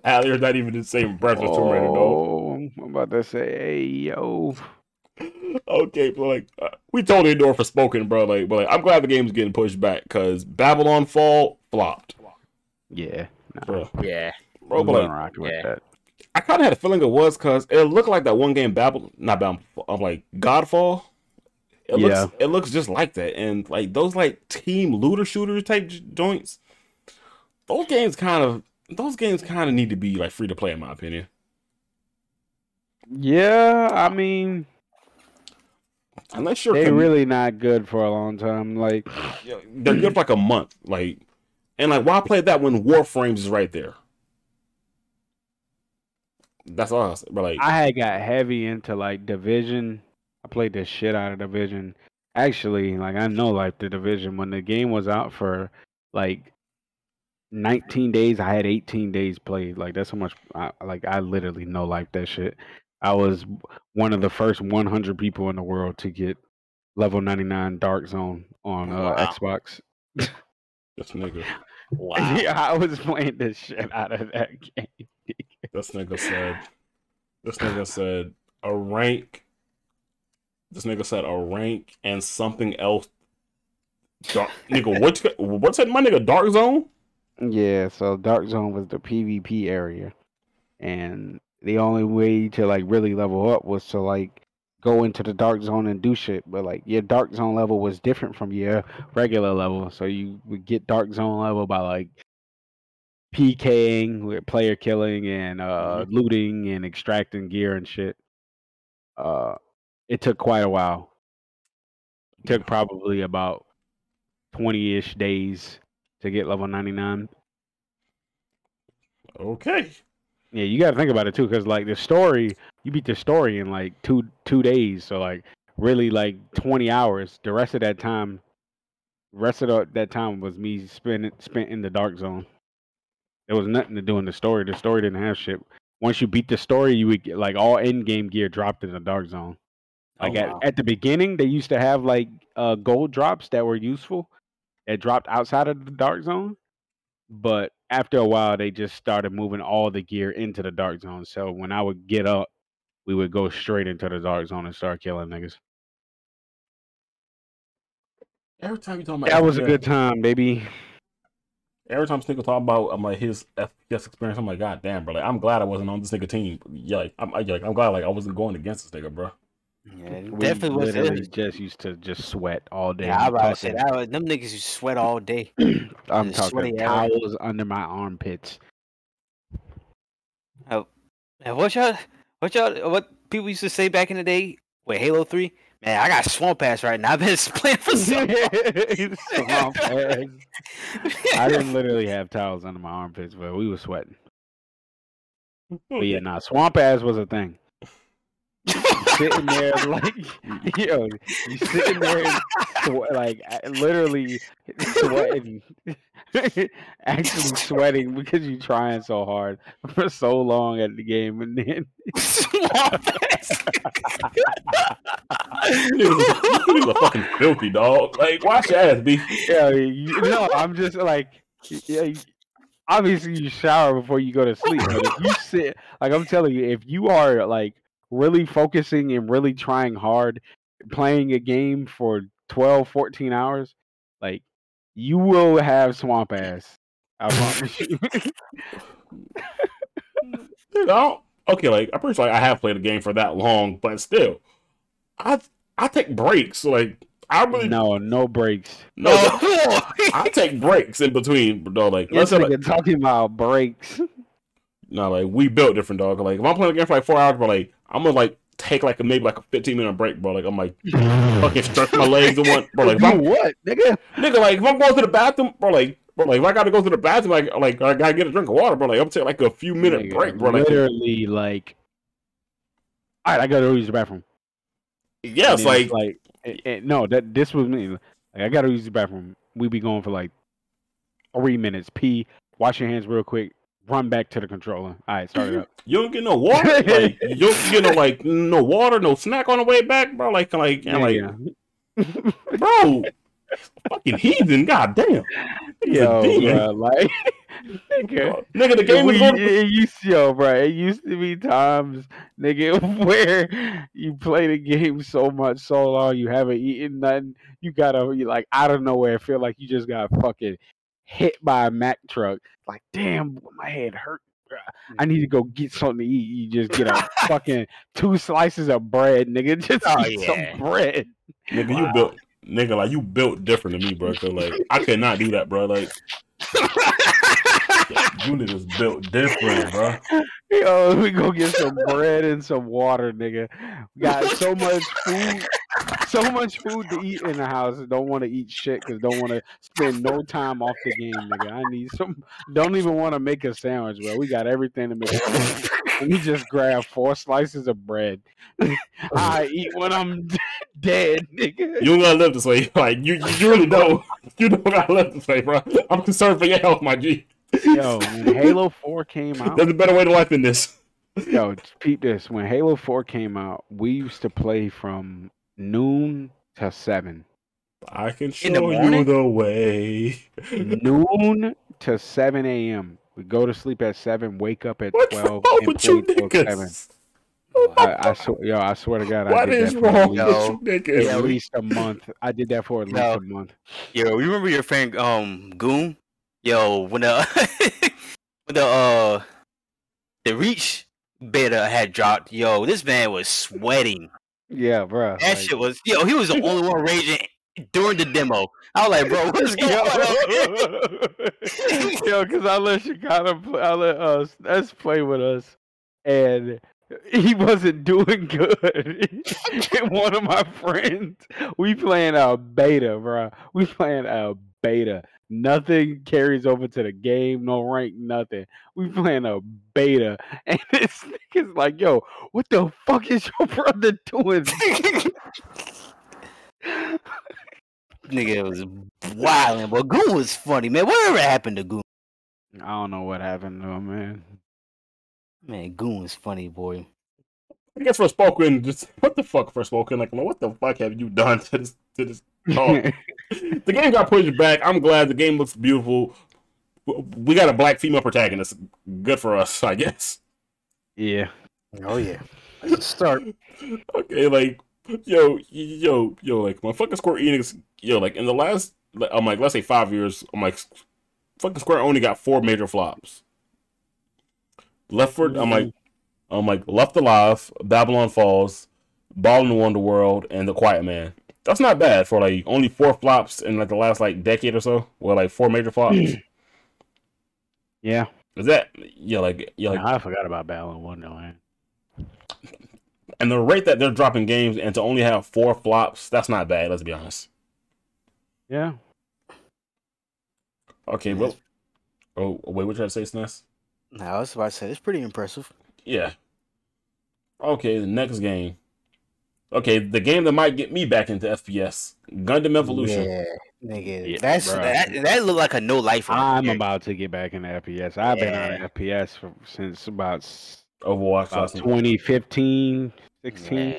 Atelier not even the same breath as Tomb Raider, dog.
Oh, I'm about to say, hey, yo.
Okay, but like uh, we totally ignore Forspoken, bro. Like, but like I'm glad the game's getting pushed back because Babylon Fall flopped,
Yeah, nah,
bro.
Yeah.
Bro, but like
yeah.
I kind of had a feeling it was because it looked like that one game Babylon, not Babylon. I'm like Godfall. It looks,
Yeah.
it looks just like that, and like those like team looter shooter type j- joints. Those games kind of, those games kind of need to be like free to play, in my opinion.
Yeah, I mean,
Unless you're
they
com-
really not good for a long time. Like, <sighs>
Yeah, they're good for like a month. Like, and like, why play that when Warframes is right there? That's all I. But like,
I had got heavy into like Division. I played the shit out of Division. Actually, like I know like the Division when the game was out for like 19 days, I had 18 days played. Like that's how much I, like I literally know like that shit. I was one of the first 100 people in the world to get level 99 Dark Zone on uh,
Wow.
Xbox.
That's nigga, <laughs>
Wow.
yeah, I was playing the shit out of that game.
this nigga said, this <laughs> nigga said a rank. This nigga said a rank and something else. Dark, nigga, what's what's that? My nigga, Dark Zone.
Yeah, so Dark Zone was the PvP area, and the only way to like really level up was to like go into the Dark Zone and do shit. But like your Dark Zone level was different from your regular level, so you would get Dark Zone level by like PKing with player killing and uh looting and extracting gear and shit. Uh, it took quite a while. It took probably about twenty ish days to get level ninety nine.
Okay.
Yeah, you got to think about it too, because like the story, you beat the story in like two two days. So like really like twenty hours. The rest of that time, rest of the, that time was me spent spent in the dark zone. There was nothing to do in the story. The story didn't have shit. Once you beat the story, you would get like all end game gear dropped in the dark zone. Like
Oh,
at, at the beginning, they used to have like uh gold drops that were useful that dropped outside of the dark zone. But after a while, they just started moving all the gear into the dark zone. So when I would get up, we would go straight into the dark zone and start killing niggas.
Every time you talk about
That was a good time, baby.
Every time nigga talk about I'm like his FPS experience, I'm like, God damn, bro. Like, I'm glad I wasn't on this nigga team. Yeah, like, I'm, I, like, I'm glad like I wasn't going against this nigga, bro.
Yeah, definitely was.
literally
it-
just used to just sweat all day.
Yeah, I about to say that. was- Them niggas used to sweat all day. <clears throat>
I'm talking towels under my armpits.
Oh, and what y'all, what y'all, what people used to say back in the day with Halo Three? Man, I got swamp ass right now. <laughs> I've been playing for so long. <laughs>
Swamp ass. I didn't literally have towels under my armpits, but we were sweating. <laughs> But yeah, nah, swamp ass was a thing. Sitting there like, <laughs> yo, you sitting there swe- like literally sweating, <laughs> actually sweating because you're trying so hard for so long at the game, and then
swamp ass.
Niggas niggas are fucking filthy, dog. Like, wash your ass, B.
yeah, you, no, I'm just like, yeah, you- obviously you shower before you go to sleep, but if you sit, like I'm telling you, if you are like really focusing and really trying hard, playing a game for 12, 14 hours, like you will have swamp ass. I promise you.
Dude, <laughs> I okay, like I'm pretty sure like, I have played a game for that long, but still, I I take breaks. Like I really
no, no breaks.
no, <laughs> I take breaks in between, dog. Like
This
let's say, like,
talking about breaks.
No, like we built different, dog. Like if I'm playing a game for like four hours, bro, like I'm gonna like take like a, maybe like a 15 minute break, bro. Like I'm like fucking stretch my legs and what, bro. Like if <laughs> I'm,
what, nigga?
nigga, like if I'm going to the bathroom, bro, like. Bro, like if I gotta go to the bathroom, like like I gotta get a drink of water, bro. Like I'm taking like a few minute
Nigga,
break, bro. Like
literally, like, all right, I gotta use the bathroom.
yes, like
like no, that this was me. Like I gotta use the bathroom. We be going for like three minutes. Pee, wash your hands real quick, run back to the controller. All right, start it up. <laughs>
You don't get no water. <laughs> like you don't get no like no water, no snack on the way back, bro. Like like and, like
yeah, <laughs>
bro, fucking heathen. God damn.
Yo, bro, like nigga.
Nigga, the game
we,
is going.
it used yo, bro. It used to be times, nigga, where you play the game so much, so long, you haven't eaten nothing. You gotta, you like out of nowhere, feel like you just got fucking hit by a Mack truck. Like, damn, my head hurt. I need to mm-hmm. go get something to eat. You just get a <laughs> fucking two slices of bread, nigga. <laughs> Just
Oh,
eat
yeah.
some bread.
Nigga, you built. Nigga, like you built different than me, bro. Cause like I could not do that, bro. Like <laughs> <laughs> you niggas built different, bro.
Yo, we go get some bread and some water, nigga. We got so much food, so much food to eat in the house. Don't want to eat shit because don't want to spend no time off the game, nigga. I need some. Don't even want to make a sandwich, bro. We got everything to make. A. Let me just grab four slices of bread. <laughs> I eat when I'm <laughs> dead, nigga.
You don't gotta live this way. Like you, you really don't. You don't gotta live this way, bro. I'm concerned for your health, my G.
Yo, <laughs> when Halo Four came out,
There's a better way to life than this.
Yo, peep this. When Halo 4 came out, we used to play from noon to seven.
I can
In the
show you the way.
Noon to seven a.m. We go to sleep at seven, wake up at
What's
twelve,
wrong
and
with you
play seven.
niggas?
I, I swear, yo, I swear to God, I
What
did
is
that for at
wrong
least,
with
Yo.
you
at
niggas?
Yeah,
least a month. I did that for at least
Yo.
a month.
Yo, you remember your friend um Goon? Yo, when the <laughs> when the uh the reach beta had dropped, yo, this man was sweating.
Yeah, bro.
That shit was yo, he was the only one raging during the demo. I was like, bro, what's <laughs> going on? <laughs>
Yo, because I let Chicago play, I let us us play with us, and he wasn't doing good. one of my friends, we playing a beta, bro. We playing a beta. Nothing carries over to the game, no rank, nothing. We playing a beta, <laughs> and this nigga's like, "Yo, what the fuck is your <laughs> brother doing?" <laughs>
Nigga was wilding, but Goon was funny, man. Whatever happened to Goon?
I don't know what happened to him, man.
Man, Goon was funny, boy.
I guess Forspoken, just what the fuck Forspoken? Like, what the fuck have you done to this to this dog? <laughs> the game got pushed back. I'm glad the game looks beautiful. We got a black female protagonist. Good for us, I guess.
yeah.
Oh yeah. Let's start. <laughs>
Okay, like, yo, yo, yo, like, my fucking Square Enix, yo, like, in the last, like, I'm like, let's say five years, I'm like, fucking Square only got four major flops. Left for, I'm like, I'm like, Left Alive, Babylon Falls, Ball in the Wonder World, and The Quiet Man. That's not bad for like only four flops in like the last like decade or so. Well, like four major flops. Hmm.
Yeah.
Is that yeah, like yeah, like
I forgot about Battle in Wonderland.
and the rate that they're dropping games and to only have four flops, that's not bad. Let's be honest.
Yeah.
Okay, well, oh wait, what you trying to say, Sness?
No, I was about to say it's pretty impressive.
Yeah. Okay, the next game. Okay, the game that might get me back into FPS, Gundam Evolution.
Yeah, nigga.
Yeah,
that's
bruh.
that. That looked like a no life.
I'm about to get back into FPS. I've been on FPS for, since about,
Overwatch.
about
last-
2015, 16.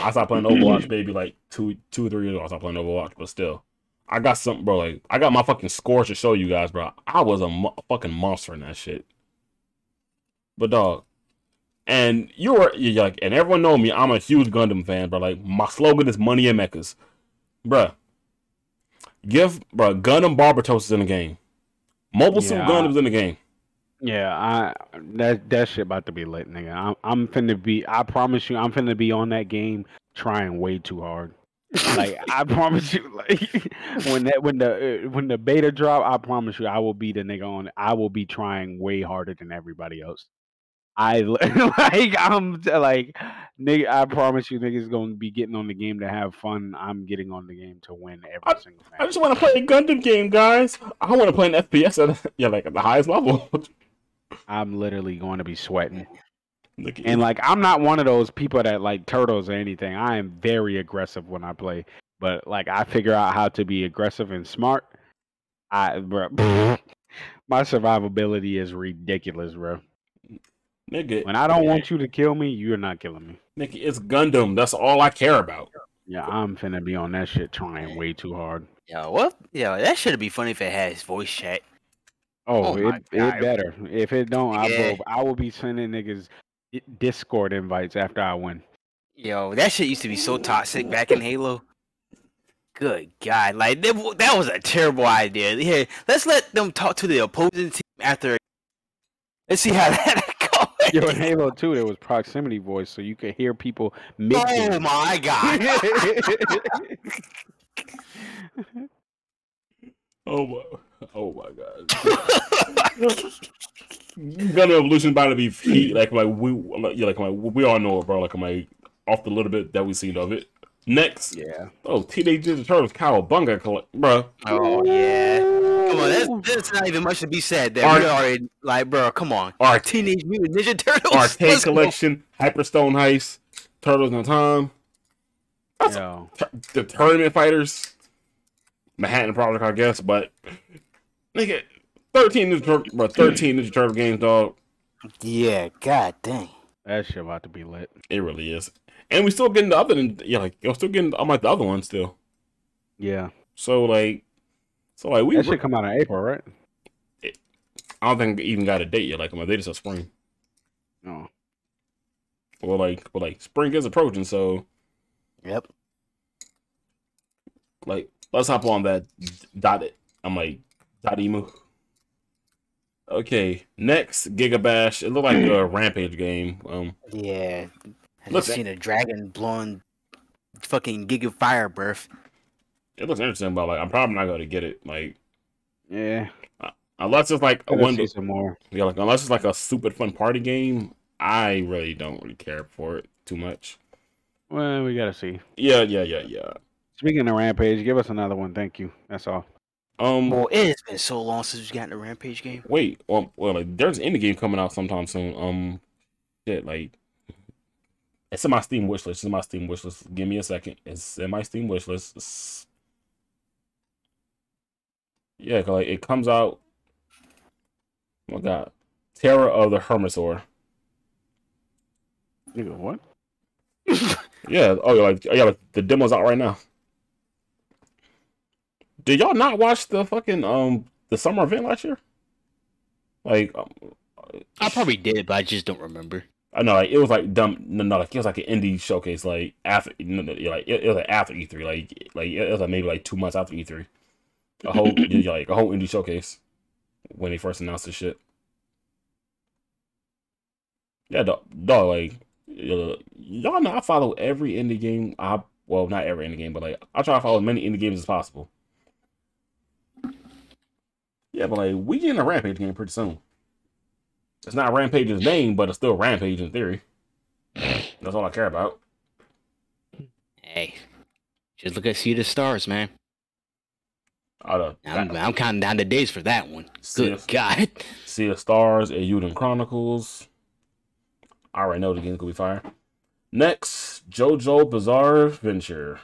I stopped playing Overwatch maybe like two, two, three years ago. I stopped playing Overwatch, but still, I got something, bro. Like I got my fucking scores to show you guys, bro. I was a mo- fucking monster in that shit. But dog, and you were you're like, and everyone know me. I'm a huge Gundam fan, bro. Like my slogan is "Money and Mechas," bruh. Give, bro. Gundam Barbatos is in the game. Mobile Suit
Yeah.
Gundam's in the game.
Yeah, I that that shit about to be lit, nigga. I'm I'm finna be. I promise you, I'm finna be on that game trying way too hard. Like I <laughs> promise you, like <laughs> when that when the uh, when the beta drop, I promise you, I will be the nigga on. I will be trying way harder than everybody else. I <laughs> like I'm like nigga. I promise you, niggas gonna be getting on the game to have fun. I'm getting on the game to win every single match.
I just want to play a Gundam game, guys. I want to play an FPS at <laughs> yeah, like at the highest level. <laughs>
I'm literally going to be sweating. And like I'm not one of those people that like turtles or anything. I am very aggressive when I play. But like I figure out how to be aggressive and smart. I bro, my survivability is ridiculous, bro.
Nigga,
When I don't want you to kill me, you're not killing me.
nigga, it's Gundam. That's all I care about.
Yeah, I'm finna be on that shit trying way too hard.
Yo, what? Yeah, that should be funny if it has voice chat.
Oh,
Oh
it it better. If it don't, I will I will be sending niggas Discord invites after I win.
Yo, that shit used to be so toxic back in Halo. Good God, like that, that was a terrible idea. Yeah, let's let them talk to the opposing team after. Let's see how that goes. <laughs>
Yo, in Halo 2, there was proximity voice, so you could hear people mid
Oh my God! <laughs>
Oh my, oh my god. Gundam Evolution about to be heat. Like like we like, yeah, like like, we all know it, bro. Like like off the little bit that we seen of it. Next,
yeah.
oh Teenage Ninja Turtles Cowabunga, collect, bro.
oh yeah. Come on, that's, that's not even much to be said. There,
Arc-
we already like, bro. Come on,
Arc-
Teenage Mutant Ninja Turtles.
Arcade <laughs>
Let's go.
Collection, Hyperstone Heist, Turtles in Time, That's-
Yo.
The Tournament Fighters, Manhattan Project, I guess. But nigga, thirteen Ninja Turtle, bro, thirteen Ninja Turtle games, dog.
Yeah, god dang.
That shit about to be lit.
It really is. and we still getting the other than yeah, like I'm still getting I'm like the other one still.
Yeah,
So like, so like we
that should come out in April, right?
I don't think we even got a date yet. Like my date is a spring.
No.
Well, like, well, like spring is approaching, so
Yep.
like let's hop on that dot it. I'm like dot emu. Okay, next Gigabash. It looked like a <clears throat> rampage game. Um,
Yeah. I
Look,
just seen a dragon blowing fucking giga fire breath.
It looks interesting, but like I'm probably not gonna get it. Like
Yeah,
unless it's like a
I
one,
see some more.
yeah, like unless it's like a stupid fun party game. I really don't really care for it too much.
Well, we gotta see.
Yeah, yeah, yeah, yeah.
Speaking of Rampage, give us another one. Thank you. That's all.
Um,
Well, it has been so long since we got in a rampage game.
wait, well, well, like there's an indie game coming out sometime soon. Um, shit, like it's in my Steam wishlist. It's in my Steam wishlist. Give me a second. It's in my Steam wishlist. It's- Yeah, 'cause, like it comes out. Oh my god, Terror of the Hermitosaur.
Nigga, what? <laughs>
Yeah. Oh, yeah, like yeah, like the demo's out right now. Did y'all not watch the fucking um the summer event last year? Like, um,
I probably did, but I just don't remember.
I know, like it was like dumb. No, no, like it was like an indie showcase. Like after, no, no, like it, it was like after E three. Like, like it was like maybe like two months after E three. A whole like a whole indie showcase when they first announced this shit. Yeah, dog, dog like y'all know I follow every indie game. I well, not every indie game, but like I try to follow as many indie games as possible. Yeah, but like we getting a Rampage game pretty soon. It's not Rampage's name, but it's still Rampage in theory. That's all I care about.
Hey, just look at Sea of Stars, man.
Out of
I'm, I'm counting down the days for that one.
See
Good
the,
God.
Sea of Stars and Eiyuden Chronicles. I already know the game's gonna be fire. Next, JoJo Bizarre Adventure.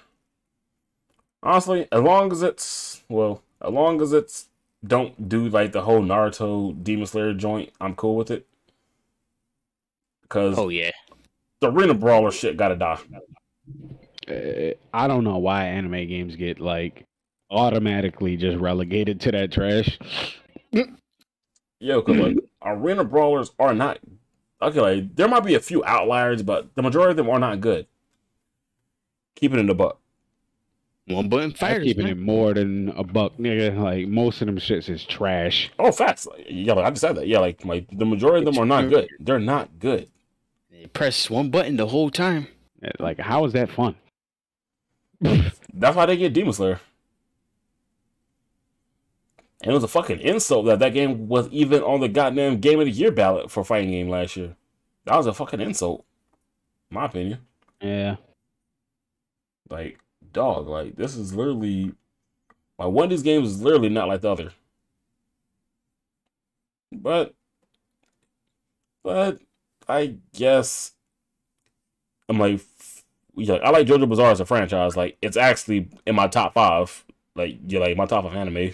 Honestly, as long as it's well, as long as it's don't do like the whole Naruto Demon Slayer joint, I'm cool with it. Cause
Oh, yeah.
the arena brawler shit gotta die.
Uh, I don't know why anime games get like automatically just relegated to that trash.
Yo, cause like <laughs> arena brawlers are not okay. Like there might be a few outliers, but the majority of them are not good. Keep it in the buck.
One button
I'm keeping
man.
it more than a buck, nigga. Like most of them shits is trash.
Oh, facts. Like, yeah, like, I just said that. Yeah, like my the majority of them are not good. They're not good.
They Press one button the whole time.
Like, how is that fun?
That's why they get Demon Slayer. And it was a fucking insult that that game was even on the goddamn Game of the Year ballot for fighting game last year. That was a fucking insult, in my opinion.
Yeah.
Like, dog, like this is literally like one of these games is literally not like the other. But but I guess I'm like yeah, I like JoJo Bizarre as a franchise. Like it's actually in my top five. Like yeah, like my top of anime.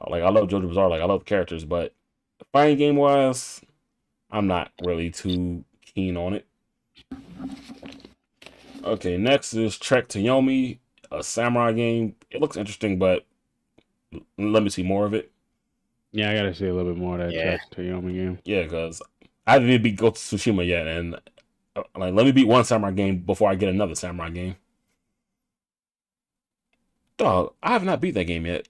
Uh, Like I love JoJo Bizarre, like I love the characters, but fighting game wise, I'm not really too keen on it. Okay, next is Trek to Yomi, a samurai game. It looks interesting, but let me see more of it.
Yeah, I gotta see a little bit more of that
Yeah.
Trek to Yomi game.
Yeah, because I haven't even beat Ghost of Tsushima yet, and uh, like let me beat one samurai game before I get another samurai game. Dog, I have not beat that game yet,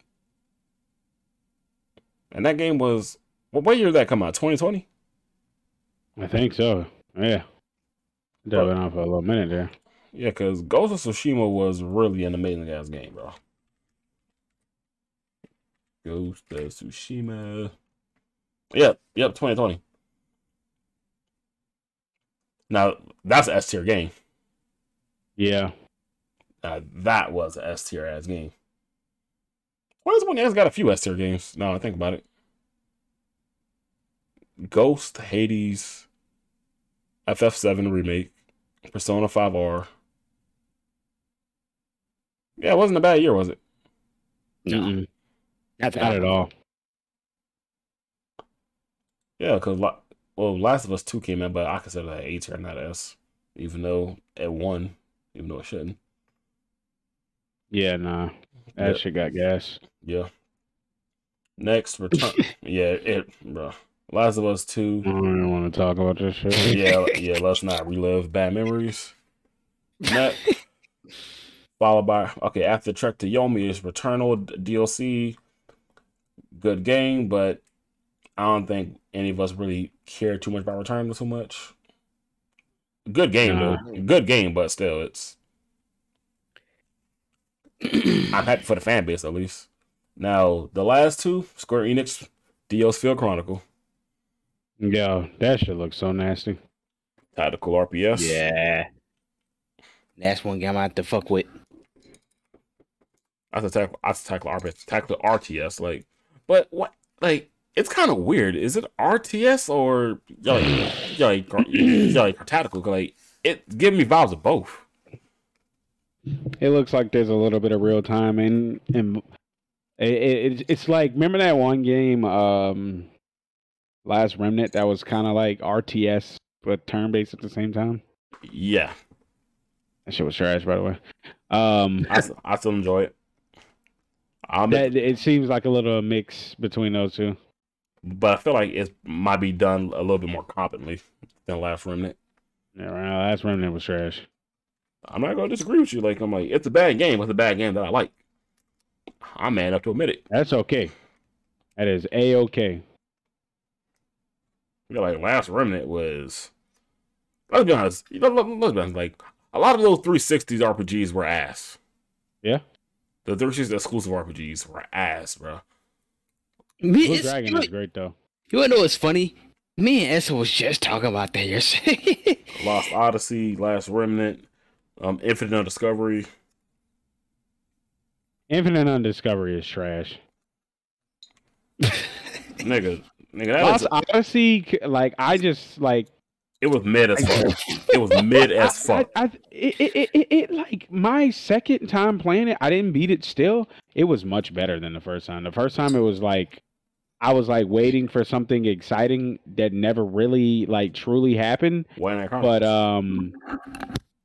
and that game was what, what year did that come out? Twenty twenty.
I think so. Yeah. That been on for a little minute there.
Yeah, because Ghost of Tsushima was really an amazing ass game, bro. Ghost of Tsushima. Yep, yep, 2020. Now, that's an S tier game.
Yeah.
Uh, that was an S tier ass game. 2020 has got a few S tier games. Now I think about it. Ghost, Hades, FF7 remake, Persona 5R. Yeah, it wasn't a bad year, was it?
No,
Mm-mm.
not,
Not at all.
Yeah, because well, Last of Us 2 came in, but I consider that A tier, not S. even though it won, even though it shouldn't.
Yeah, nah. That
Yeah.
shit got gas.
Yeah. Next, return. <laughs> yeah, it, bro. Last of Us Two.
I don't even want to talk about this shit.
Yeah, yeah. Let's not relive bad memories. Next, followed by okay. After Trek to Yomi is Returnal DLC. Good game, but I don't think any of us really care too much about Returnal too much. Good game
Nah.
though. Good game, but still, it's I'm happy for the fan base at least. Now the last two, Square Enix, Dio's Field Chronicle,
Yo, that shit looks so nasty.
tactical RPS.
Yeah. That's one game I have to fuck with.
That's a tackle. That's a tackle RPS. Tackle RTS. Like, but what? Like, it's kind of weird. Is it RTS or yeah, like, yeah, like, like tactical? Like, it give me vibes of both.
It looks like there's a little bit of real time and and it, it, it's like remember that one game, um, Last Remnant that was kind of like RTS but turn based at the same time.
Yeah,
That shit was trash, by the way. Um,
I, I still enjoy it. I'm,
that it seems like a little mix between those two.
but I feel like it might be done a little bit more competently than Last Remnant.
Yeah, right. Last Remnant was trash.
I'm not gonna disagree with you. Like, I'm like, it's a bad game. It's a bad game that I like. I'm man enough to admit it.
That's okay. That is a okay.
You know, like Last Remnant was. Let's be honest. You know, let- let's be honest. Like a lot of those 360s RPGs were ass.
Yeah.
The 360 exclusive RPGs were ass, bro.
Me,
Blue Dragon
you, know,
is great though.
you wanna know what's funny? Me and Essa was just talking about that yesterday. <laughs>
Lost Odyssey, Last Remnant, um, Infinite Undiscovery.
Infinite Undiscovery is trash.
Nigga, nigga, that
Lost
was,
Odyssey, like I just like
it was mid as fuck. it was mid as fuck.
I, I, it, it, it, it, like my second time playing it, I didn't beat it. Still, it was much better than the first time. The first time, it was like I was like waiting for something exciting that never really like truly happened.
White Knight Chronicles.
But um,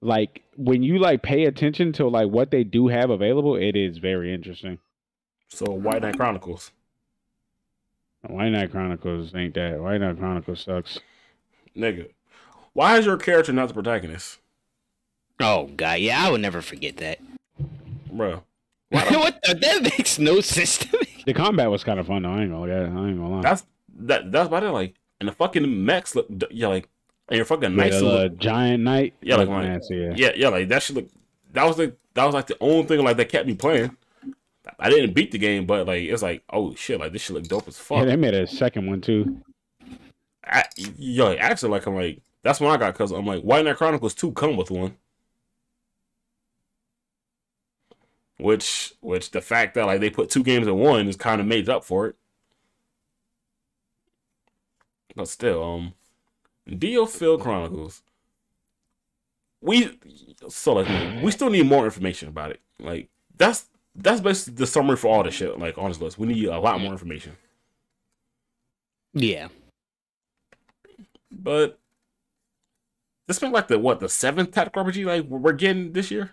like when you like pay attention to like what they do have available, it is very interesting.
so White Knight Chronicles.
White Knight Chronicles ain't that. White Knight Chronicles sucks.
Nigga. Why is your character not the protagonist?
oh god, yeah, I would never forget that.
Bro. <laughs>
what the, that makes no <laughs> sense to me.
The combat was kind of fun though. I ain't gonna, I ain't gonna lie.
That's that that's about it. Like and the fucking mechs look yeah, like and your fucking
Yeah,
nice look
little giant knight.
Yeah, like my-
yeah.
Yeah, yeah, like that shit look that was like that was like the only thing like that kept me playing. I didn't beat the game, but like it's like, oh shit, like this shit look dope as
Yeah,
fuck.
they made a second one too.
I, yo, actually, like I'm like that's when I got because I'm like White Knight Chronicles two come with one, which which the fact that like they put two games in one is kind of made up for it. But still, um, Dio Field Chronicles. We so like we still need more information about it. Like that's that's basically the summary for all the shit. Like on this list, we need a lot more information.
Yeah.
But this been like the what the seventh tactical RPG like we're getting this year.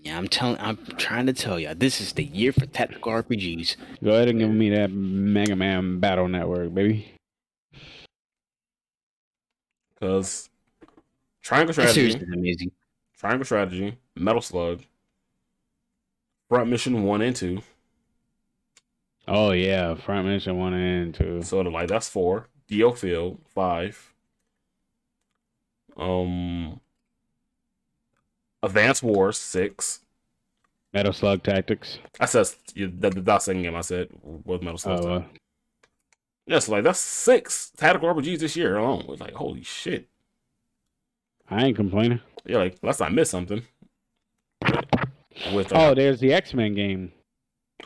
Yeah, I'm telling I'm trying to tell you, this is the year for tactical RPGs.
Go ahead and give me that Mega Man Battle Network, baby.
Because Triangle Strategy,
is amazing.
Triangle Strategy, Metal Slug, Front Mission one and two.
Oh yeah, Front Mission one and two.
So the, like that's four. Dio Field five. Um, Advanced Wars six.
Metal Slug Tactics.
I said the, the, the second game I said was Metal Slug.
Oh, uh,
yeah, so like that's six tactical RPGs this year alone. It's like holy shit.
I ain't complaining.
Yeah, like unless I miss something. With
Oh,
uh,
there's the X Men game.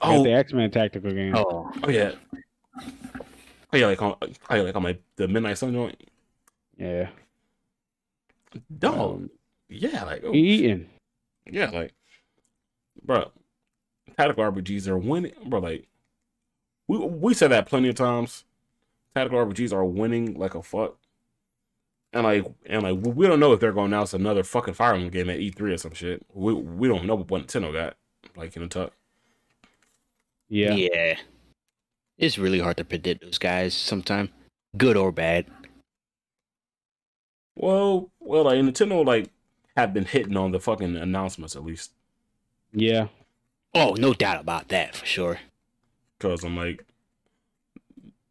Oh,
oh,
the X Men tactical game.
Oh,
oh yeah, oh yeah, like on, oh yeah, like on my the Midnight Sun joint.
Yeah.
Dog,
Um,
yeah, like oh,
eating.
yeah, like, bro, tactical RPGs are winning, bro. Like, we we said that plenty of times. Tactical RPGs are winning like a fuck. and like and like we don't know if they're going to announce another fucking Fire Emblem game at E3 or some shit. We we don't know what Nintendo got like in the tuck.
Yeah.
yeah. It's really hard to predict those guys sometimes, good or bad.
Well, well, like Nintendo like have been hitting on the fucking announcements at least.
Yeah.
Oh, no doubt about that for sure.
Cause I'm like,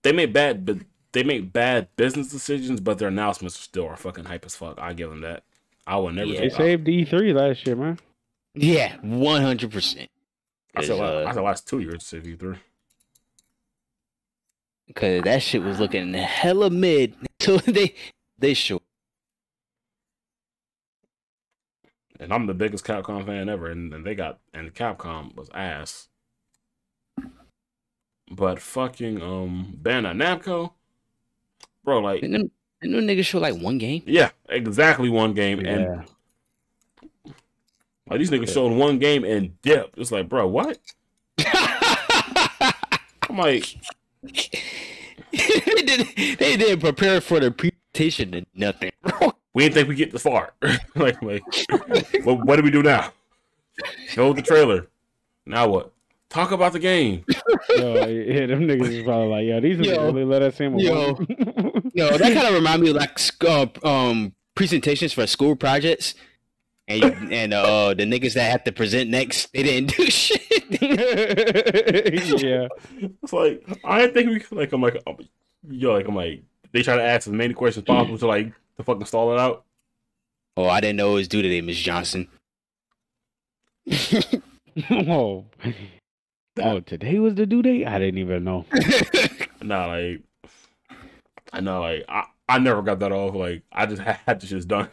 they make bad, but they make bad business decisions, but their announcements still are fucking hype as fuck. I give them that. I will never.
Yeah.
they saved E three last year, man.
Yeah, one hundred percent.
I said,
uh,
I said last two years to save you three.
Cause that shit was looking hella mid <laughs> until they they showed.
And I'm the biggest Capcom fan ever, and, and they got and Capcom was ass. But fucking um Bandai Namco, bro, like
Didn't them, didn't them niggas show like one game?
yeah, exactly one game, and
Yeah.
like these niggas showed one game and dip. It's like, bro, what? <laughs> I'm like,
they didn't. They didn't prepare for the presentation and nothing, bro.
we didn't think we get this far. <laughs> like, like, what, what do we do now? Show the trailer. Now what? Talk about the game.
Yo, yeah, them niggas is probably like, yo, these niggas
Yo.
really let us in. with
Yo.
one- <laughs>
Yo, that kind of remind me of like sc- uh, um presentations for school projects, and you, and uh the niggas that have to present next, they didn't do <laughs> shit. <laughs>
yeah.
It's like I think we like I'm like yo like I'm like they try to ask as many questions possible to like to fucking stall it out.
oh, I didn't know it was due today, Miss Johnson.
oh. Oh, today was the due date? I didn't even know. <laughs>
Nah, like I know like I, I never got that off. Like I just <laughs> had to just done.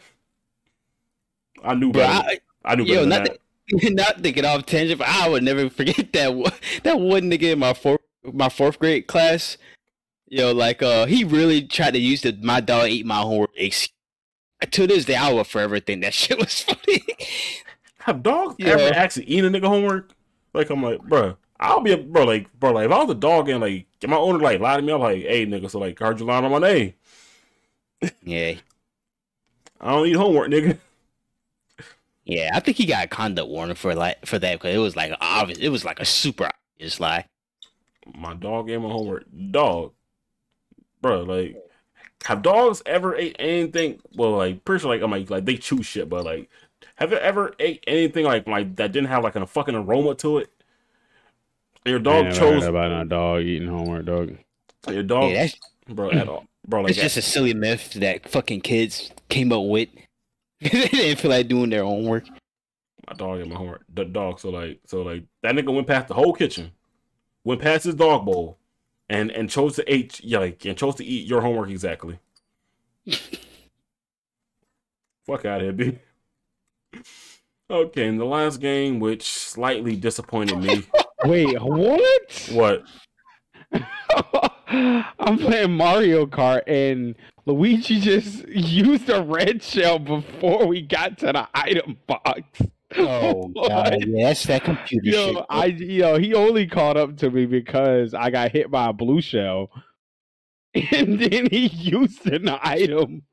I knew
Bro,
better.
I,
I, knew better
yo,
than
not
that.
th- <laughs> not thinking off tangent, but I would never forget that one, that one nigga in my fourth my fourth grade class. Yo, like uh, he really tried to use the my dog ate my homework. excuse. To this day, I will forever think that shit was funny.
Have dogs
Yeah.
ever actually eaten a nigga homework? Like I'm like, bro, I'll be a bro, like, bro, like if I was a dog and like my owner like lied to me, I'm like, hey nigga, so like heard your line on my name.
yeah,
I don't need homework, nigga.
yeah. I think he got a conduct warning for like for that because it was like obvious. It was like a super obvious lie.
My dog ate my homework. Dog. Bro, like have dogs ever ate anything well like pretty sure like I'm like like they chew shit, but like have you ever ate anything like like that didn't have like a fucking aroma to it? Your dog
ain't
chose
heard about no dog eating homework, dog.
your dog
Yeah,
bro at all. Bro like
it's just a silly myth that fucking kids came up with. <laughs> they didn't feel like doing their homework.
my dog ate my homework. The dog, so like so like that nigga went past the whole kitchen, went past his dog bowl, and and chose to eat yeah, like and chose to eat your homework exactly. <laughs> Fuck out of here, B. <laughs> Okay, and the last game, which slightly disappointed me.
Wait, what?
what? <laughs>
I'm playing Mario Kart and Luigi just used a red shell before we got to the item box.
Oh <laughs>
What?
yeah, that's that computer shit.
Yo, I yo, he only caught up to me because I got hit by a blue shell. <laughs> And then he used an item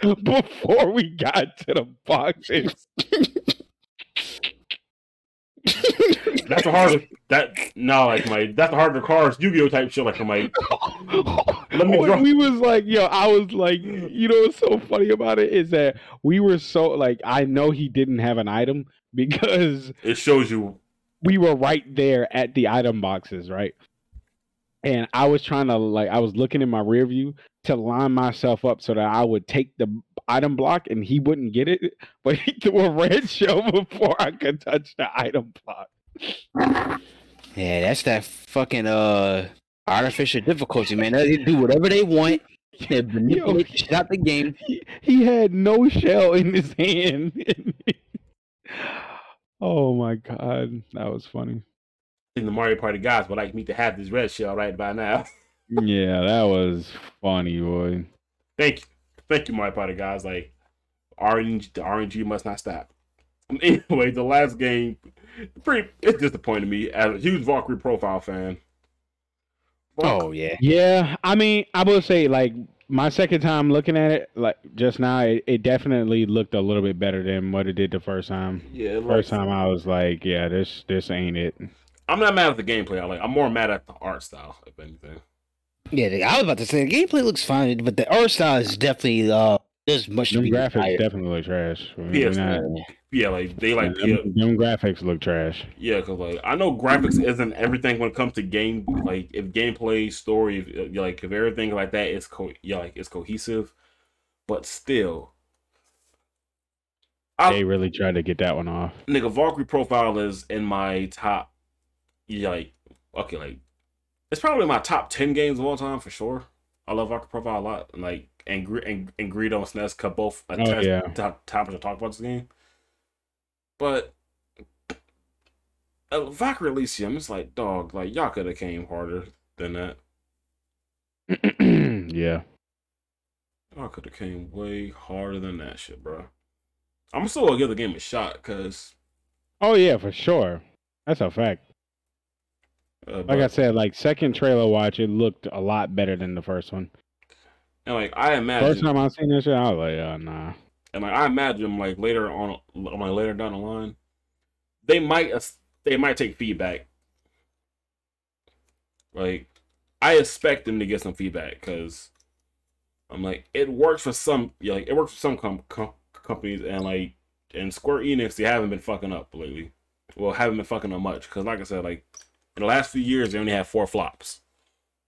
before we got to the boxes.
That's the hardest. That no, like my that's the harder cars Yu-Gi-Oh type shit. Like I'm like, Let me <laughs> draw-
we was like, yo, I was like, you know what's so funny about it is that we were so like, I know he didn't have an item because
it shows you.
we were right there at the item boxes, right? And I was trying to like, I was looking in my rear view to line myself up so that I would take the item block and he wouldn't get it, <laughs> but he threw a red shell before I could touch the item block.
Yeah, that's that fucking uh artificial difficulty, man. They do whatever they want. They manipulate the shit out the game.
He, he had no shell in his hand. <laughs> oh my god, that was funny.
think the Mario Party guys would like me to have this red shell right by now. <laughs>
Yeah, that was funny, boy.
Thank you. Thank you, Mario Party guys. Like RNG the RNG must not stop. <laughs> Anyway, the last game pretty it disappointed me as a huge Valkyrie profile fan. Valk-
Oh yeah.
Yeah, I mean, I will say like my second time looking at it, like just now, it, it definitely looked a little bit better than what it did the first time.
Yeah,
First time I was like, yeah, this this ain't it.
I'm not mad at the gameplay. I like. I'm more mad at the art style, if anything.
Yeah, I was about to say the gameplay looks fine, but the art style is definitely uh there's much to
Them
be
graphics
desired.
definitely look trash. We- we
Yes,
not-
Yeah, like they like.
them,
Yeah,
them graphics look trash.
yeah, because like I know graphics isn't everything when it comes to game. Like if gameplay, story, if, uh, like if everything like that is co, yeah, like it's cohesive, but still. I,
They really tried to get that one off.
nigga Valkyrie profile is in my top yeah, like okay like it's probably my top 10 games of all time for sure I love Valkyrie profile a lot and like and and, and Greedo and Sness cut both
Oh,
attest
yeah.
to topics to talk about this game but uh, Valkyrie Elysium it's like dog like y'all could have came harder than that <clears throat>
yeah.
y'all could have came way harder than that shit bro I'm still gonna give the game a shot because
Oh yeah, for sure. That's a fact.
uh,
Like I said, like second trailer watch, it looked a lot better than the first one.
And like I imagine
First time I seen this shit, I was like, oh nah.
And like I imagine, like later on, like later down the line, they might they might take feedback. Like I expect them to get some feedback because I'm like it works for some, yeah, like it works for some com- com- companies, and like and Square Enix they haven't been fucking up lately. Well, haven't been fucking up much because, like I said, like in the last few years they only had four flops.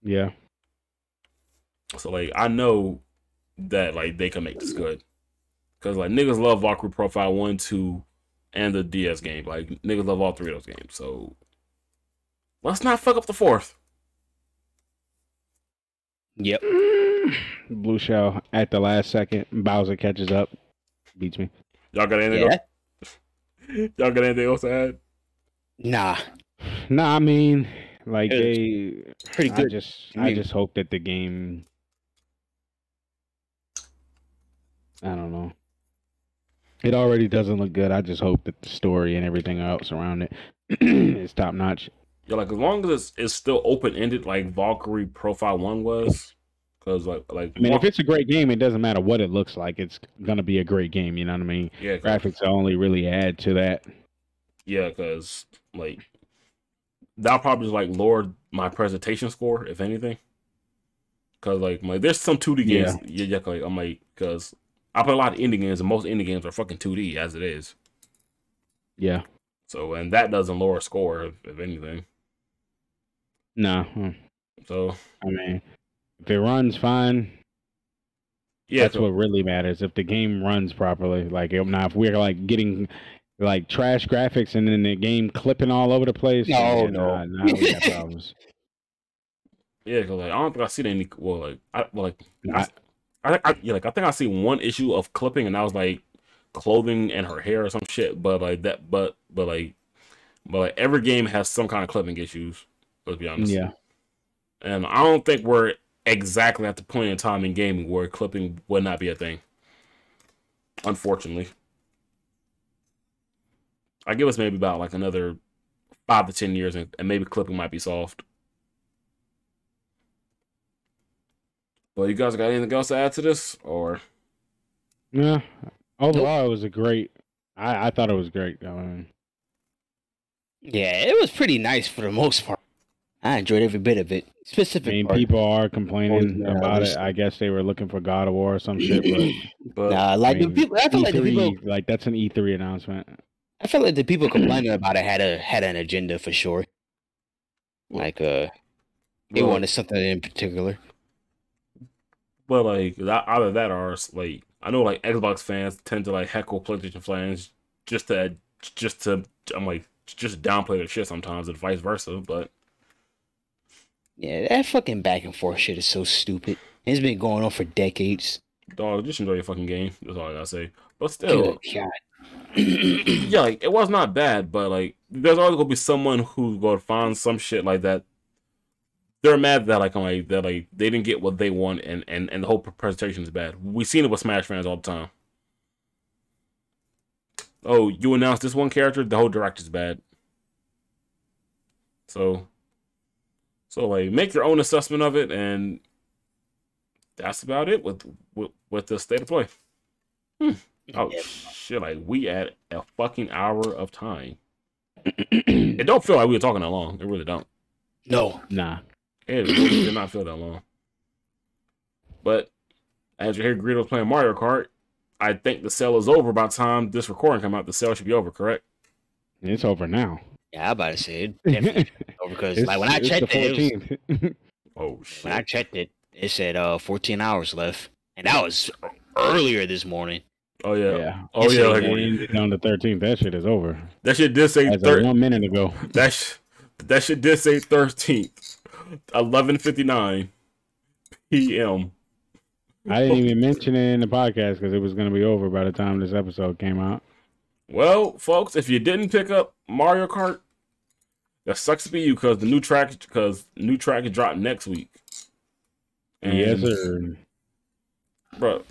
Yeah.
So like I know that like they can make this good. Cause like niggas love Valkyrie Profile 1, 2, and the DS game. Like niggas love all three of those games. So let's not fuck up the fourth.
Yep. Mm.
Blue shell at the last second, Bowser catches up, beats me.
Y'all got anything
Yeah.
else? <laughs> Y'all got anything else to add?
Nah.
Nah, I mean, like
It's
they
Pretty good.
I
good.
just
I
I just hope that the game I don't know. It already doesn't look good. I just hope that the story and everything else around it <clears throat> is top notch.
Yeah, like as long as it's, it's still open ended like Valkyrie Profile 1 was. Cause like like
I mean, if it's a great game, it doesn't matter what it looks like. It's gonna be a great game. You know what I mean?
yeah, 'cause-
Graphics only really add to that.
Yeah, because like that'll probably just like lower my presentation score, if anything. Cause like my there's some 2D games. Yeah, yeah. like I'm like because I play a lot of indie games, and most indie games are fucking 2D as it is.
Yeah.
So and that doesn't lower score, if, if anything.
No.
So
I mean, if it runs fine,
yeah,
that's
so-
what really matters. If the game runs properly, like if now if we're like getting like trash graphics and then the game clipping all over the place,
No,
yeah,
no.
nah, nah, we got <laughs> problems.
yeah, because like I don't think I seen any. Well, like I well like I,
I-
I, I yeah like I think I see one issue of clipping, and that was like clothing and her hair or some shit. But like that, but but like but like every game has some kind of clipping issues. Let's be honest.
yeah,
And I don't think we're exactly at the point in time in gaming where clipping would not be a thing. Unfortunately. I give us maybe about like another five to ten years and, and maybe clipping might be solved. Well, you guys got anything else to add to this? Or
yeah. Overall, it was a great. I I thought it was great. I mean,
Yeah, it was pretty nice for the most part. I enjoyed every bit of it.
I
Specific
mean,
part.
people are complaining
Oh, yeah,
about it. I guess they were looking for God of War or some shit, but <clears throat>
but
Nah, like
I mean,
the people. I feel like the people.
Like that's an E3 announcement.
I feel like the people complaining about it had a had an agenda for sure. Like uh, they
well,
wanted something in particular.
But like of that are like I know like Xbox fans tend to like heckle PlayStation fans just to just to I'm like just downplay their shit sometimes and vice versa. But
Yeah, that fucking back and forth shit is so stupid. It's been going on for decades.
dog, just enjoy your fucking game. That's all I gotta say. But still, <clears throat> yeah, like it was not bad, but like there's always gonna be someone who's gonna find some shit like that. They're mad that like I'm like that like they didn't get what they want and and and the whole presentation is bad. We've seen it with Smash fans all the time. Oh, you announced this one character, the whole direct is bad. So, so like make your own assessment of it and that's about it with with, with the state of play. Hmm. Oh
Yeah.
shit! Like we at a fucking hour of time. <clears throat> it don't feel like we were talking that long. It really don't.
No.
Nah.
It really did not feel that long. But as you hear Greedo playing Mario Kart, I think the sale is over by the time this recording come out. The sale should be over, correct?
It's over now.
Yeah, I about to say it <laughs> over because like when I checked it, it was, <laughs>
Oh shit!
when I checked it, it said uh 14 hours left, and that was earlier this morning.
oh yeah.
yeah.
Oh
It's
yeah.
a-
Like,
It ended on the 13th. That shit is over.
that shit did say thir-
one minute ago. <laughs>
that sh- that shit did say thirteenth, eleven fifty nine p.m.
I didn't even mention it in the podcast because it was going to be over by the time this episode came out.
Well, folks, if you didn't pick up Mario Kart, that sucks to be you because the new track because new track is dropped next week.
yes, sir.
bro.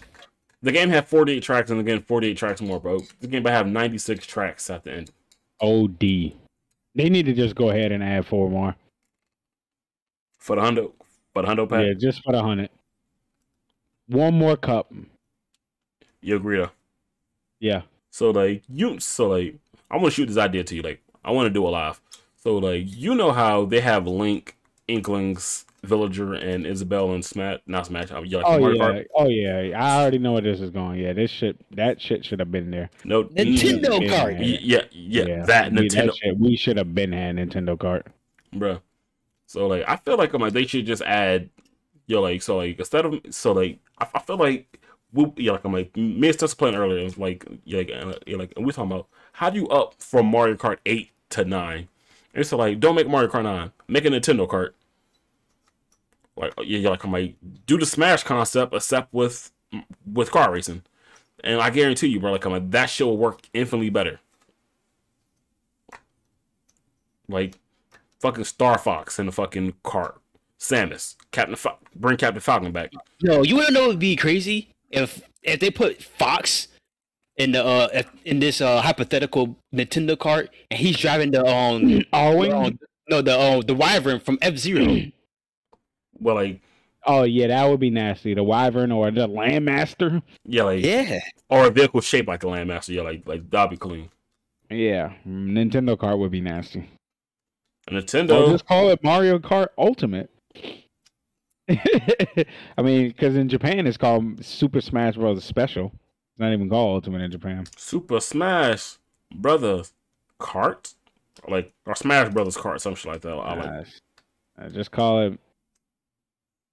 The game had 48 tracks, and again, 48 tracks more, bro. The game might have 96 tracks at the end.
OD. They need to just go ahead and add four more.
For the Hundo, for the Hundo pack,
Yeah, just for the hundred. One more cup.
you agree, though.
Yeah.
So, like, you, so, like, I want to shoot this idea to you. Like, I want to do a live. So, like, you know how they have Link, Inklings, Villager, and Isabelle and Smash, not Smash, uh, yeah, like
Oh
Mario
yeah.
Kart.
Oh yeah. I already know where this is going. Yeah, this shit. That shit should have been there.
No,
Nintendo
Yeah.
card.
y- yeah, yeah, that
we,
Nintendo,
shit, we should have been had Nintendo cart.
bro. So like, I feel like like they should just add, yo, like so like instead of so like I, I feel like we yeah like I'm like me and playing earlier. Was like yeah, like uh, yeah, like we're talking about how do you up from Mario Kart eight to nine? And so like don't make Mario Kart nine, make a Nintendo Kart. Like yeah, yeah, like I'm like do the Smash concept except with with car racing, and I guarantee you, bro, like I'm like that shit will work infinitely better. Like fucking Star Fox in the fucking cart. Samus, Captain Fal- bring Captain Falcon back.
Yo, you wanna know what would be crazy if if they put Fox in the uh if, in this uh hypothetical Nintendo cart and he's driving the um <clears throat>
Arwing?
no the uh, the Wyvern from F Zero. <clears throat>
Well, like
Oh yeah, that would be nasty. The Wyvern or the Landmaster.
yeah, like
yeah,
or a vehicle shaped like the Landmaster. Yeah, like like that'd be clean.
Yeah, Nintendo cart would be nasty.
And
Or
Nintendo,
just call it Mario Kart Ultimate. <laughs> I mean, because in Japan it's called Super Smash Bros. Special. It's not even called Ultimate in Japan.
Super Smash Brothers Kart, like or Smash Brothers Kart, some shit like that. I like.
Just call it.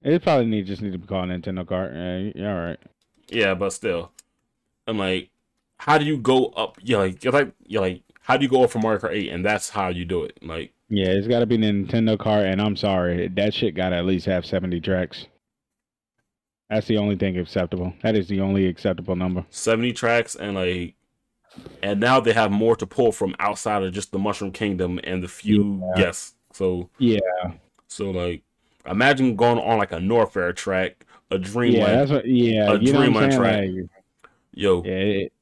It probably need just need to be called Nintendo Kart. Yeah, you're all right.
Yeah, but still, I'm like, how do you go up? Yeah, like you're like you're like, how do you go up from Mario Kart eight? And that's how you do it. Like
Yeah, it's got to be Nintendo Kart, and I'm sorry, that shit got to at least have 70 tracks. That's the only thing acceptable. That is the only acceptable number.
70 tracks and like and now they have more to pull from outside of just the mushroom kingdom and the few
Yeah.
yes so
Yeah,
so like imagine going on like a Norfair track a
yeah,
dreamland
that's what. Yeah,
a
you know what I'm
Dreamland track.
Like,
yo
yeah. It,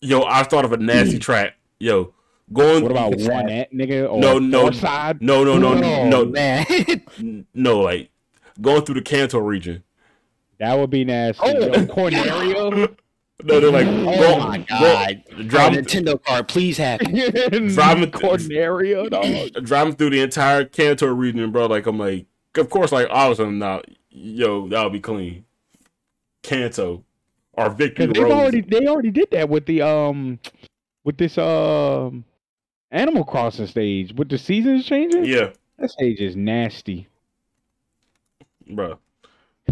yo i thought of a nasty track yo going
what about one at nigga? Or
No, no.
side.
no no no
Oh,
no
man.
no like going through the kanto region
That would be nasty.
Oh.
Yo, Corneria. <laughs>
no they're like
oh my
go-
god!
driving,
Nintendo card, please have.
Driving-
Corneria, dog. <clears throat>
driving through the entire kanto region bro like i'm like of course like obviously i'm not yo that would be clean kanto or victory
they already they already did that with the um with this um Animal Crossing stage with the seasons changing.
Yeah,
That stage is nasty.
bro.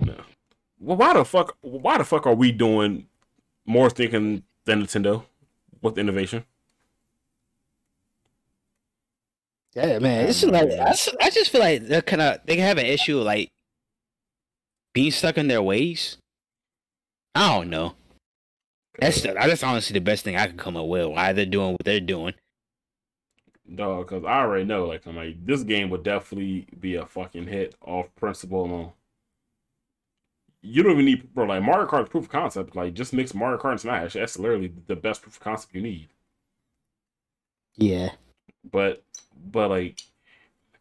No. Well, why the fuck? Why the fuck are we doing more thinking than Nintendo with innovation?
Yeah, man. It's just like I, s- I just feel like they're kind of they have an issue like being stuck in their ways. I don't know. That's the, that's honestly the best thing I could come up with. Why they're doing what they're doing.
No, because I already know. Like, I'm like, this game would definitely be a fucking hit off principle alone. You don't even need, bro. Like Mario Kart's proof of concept. Like, just mix Mario Kart and Smash. That's literally the best proof of concept you need.
Yeah.
But, but like,